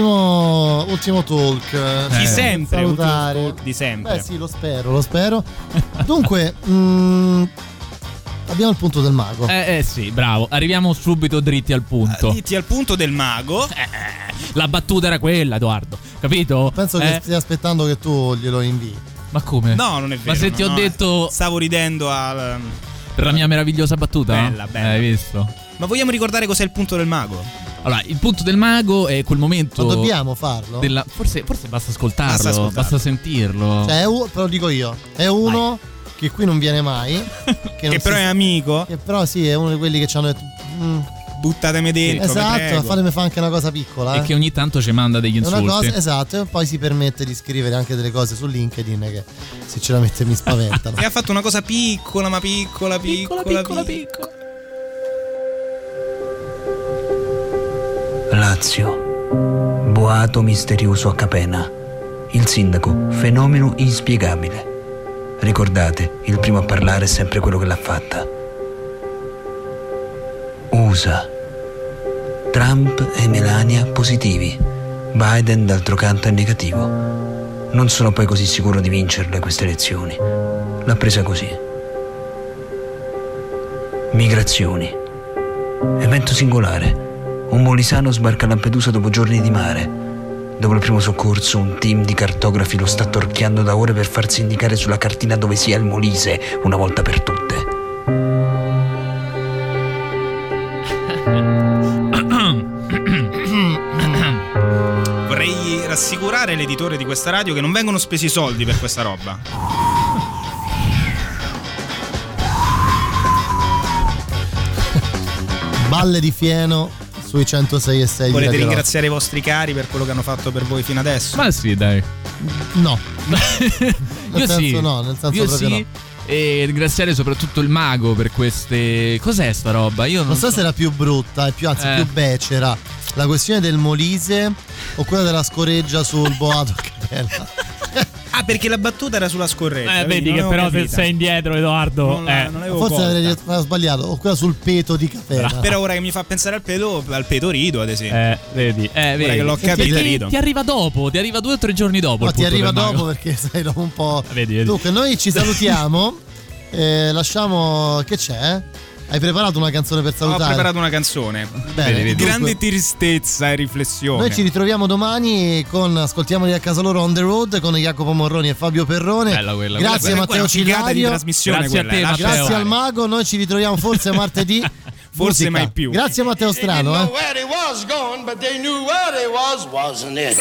ultimo, ultimo talk. Di Eh, sempre, ultimo salutare. talk di sempre. Beh sì, lo spero, lo spero. Dunque, *laughs* mm, abbiamo il punto del mago. Eh, eh sì, bravo. Arriviamo subito dritti al punto. Dritti al punto del mago. La battuta era quella, Edoardo. Capito? Penso che Eh? stia aspettando che tu glielo invii. Ma come? No, non è vero. Ma se ti no, ho no, detto Stavo ridendo al. per la mia meravigliosa battuta? Bella, bella. Hai visto? Ma vogliamo ricordare cos'è il punto del mago? Allora, il punto del mago è quel momento. Ma dobbiamo farlo? della- Forse, forse basta ascoltarlo, Basta basta, ascoltarlo. sentirlo. Cioè, è un- però dico io, è uno che qui non viene mai. *laughs* Che, non Che però si- è amico. Che però sì, è uno di quelli che ci hanno detto. mm, Buttatemi dentro. esatto, fatemi fare anche una cosa piccola. E eh. che ogni tanto ci manda degli insulti. cosa, esatto, e poi si permette di scrivere anche delle cose su LinkedIn che sinceramente mi spaventano. *laughs* E ha fatto una cosa piccola, ma piccola, piccola, piccola, piccola. Lazio. Boato misterioso a Capena. Il sindaco, fenomeno inspiegabile. Ricordate, il primo a parlare è sempre quello che l'ha fatta. USA. Trump e Melania positivi. Biden d'altro canto è negativo. Non sono poi così sicuro di vincerle queste elezioni. L'ha presa così. Migrazioni. Evento singolare. Un molisano sbarca a Lampedusa dopo giorni di mare. Dopo il primo soccorso, un team di cartografi lo sta torchiando da ore per farsi indicare sulla cartina dove sia il Molise, una volta per tutte. Vorrei rassicurare l'editore di questa radio che non vengono spesi soldi per questa roba. Balle di fieno sui 106 e 6 di Volete ringraziare i vostri cari per quello che hanno fatto per voi fino adesso? Ma sì, dai. No. *laughs* Io Nel senso sì. no, nel senso Io proprio sì. no. E ringraziare soprattutto il mago per queste. Cos'è sta roba? Io non, Non so se era più brutta, è più, anzi Eh. più becera. La questione del Molise o quella della scoreggia sul boato? *laughs* Che bella. Ah, perché la battuta era sulla scorretta. Eh, vedi che però se capita. sei indietro, Edoardo. Non la- eh. non avevo Forse avrei avevo sbagliato. O quella sul peto di Catena. Però ora che mi fa pensare al peto, al peto rido, ad esempio. Eh, vedi. Eh, Ora vedi. che l'ho capito, rido. ti arriva dopo, ti arriva due o tre giorni dopo. Ma ti arriva dopo perché *laughs* sai dopo un po'. Vedi, vedi. Dunque, noi ci salutiamo. *laughs* eh, lasciamo. Che c'è? Hai preparato una canzone per Ho salutare? preparato una canzone. Bene, Vedi, vedi. dunque- Grande tristezza e riflessione. Noi ci ritroviamo domani con Ascoltiamoli a casa loro on the road con Jacopo Morroni e Fabio Perrone. Bella quella, Grazie quella- Matteo Cillario. trasmissione Grazie a quella, te, eh, Matteo. Grazie al mago, noi ci ritroviamo forse martedì. *laughs* Forse Musica. mai più. Grazie Matteo Strano, eh. where they was going, but they knew where they was, wasn't it?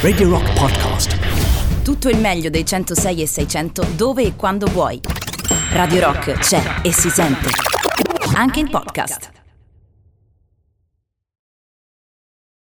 Radio Rock Podcast. Tutto il meglio dei 106 e 600 dove e quando vuoi. Radio Rock c'è e si sente. Anche in podcast.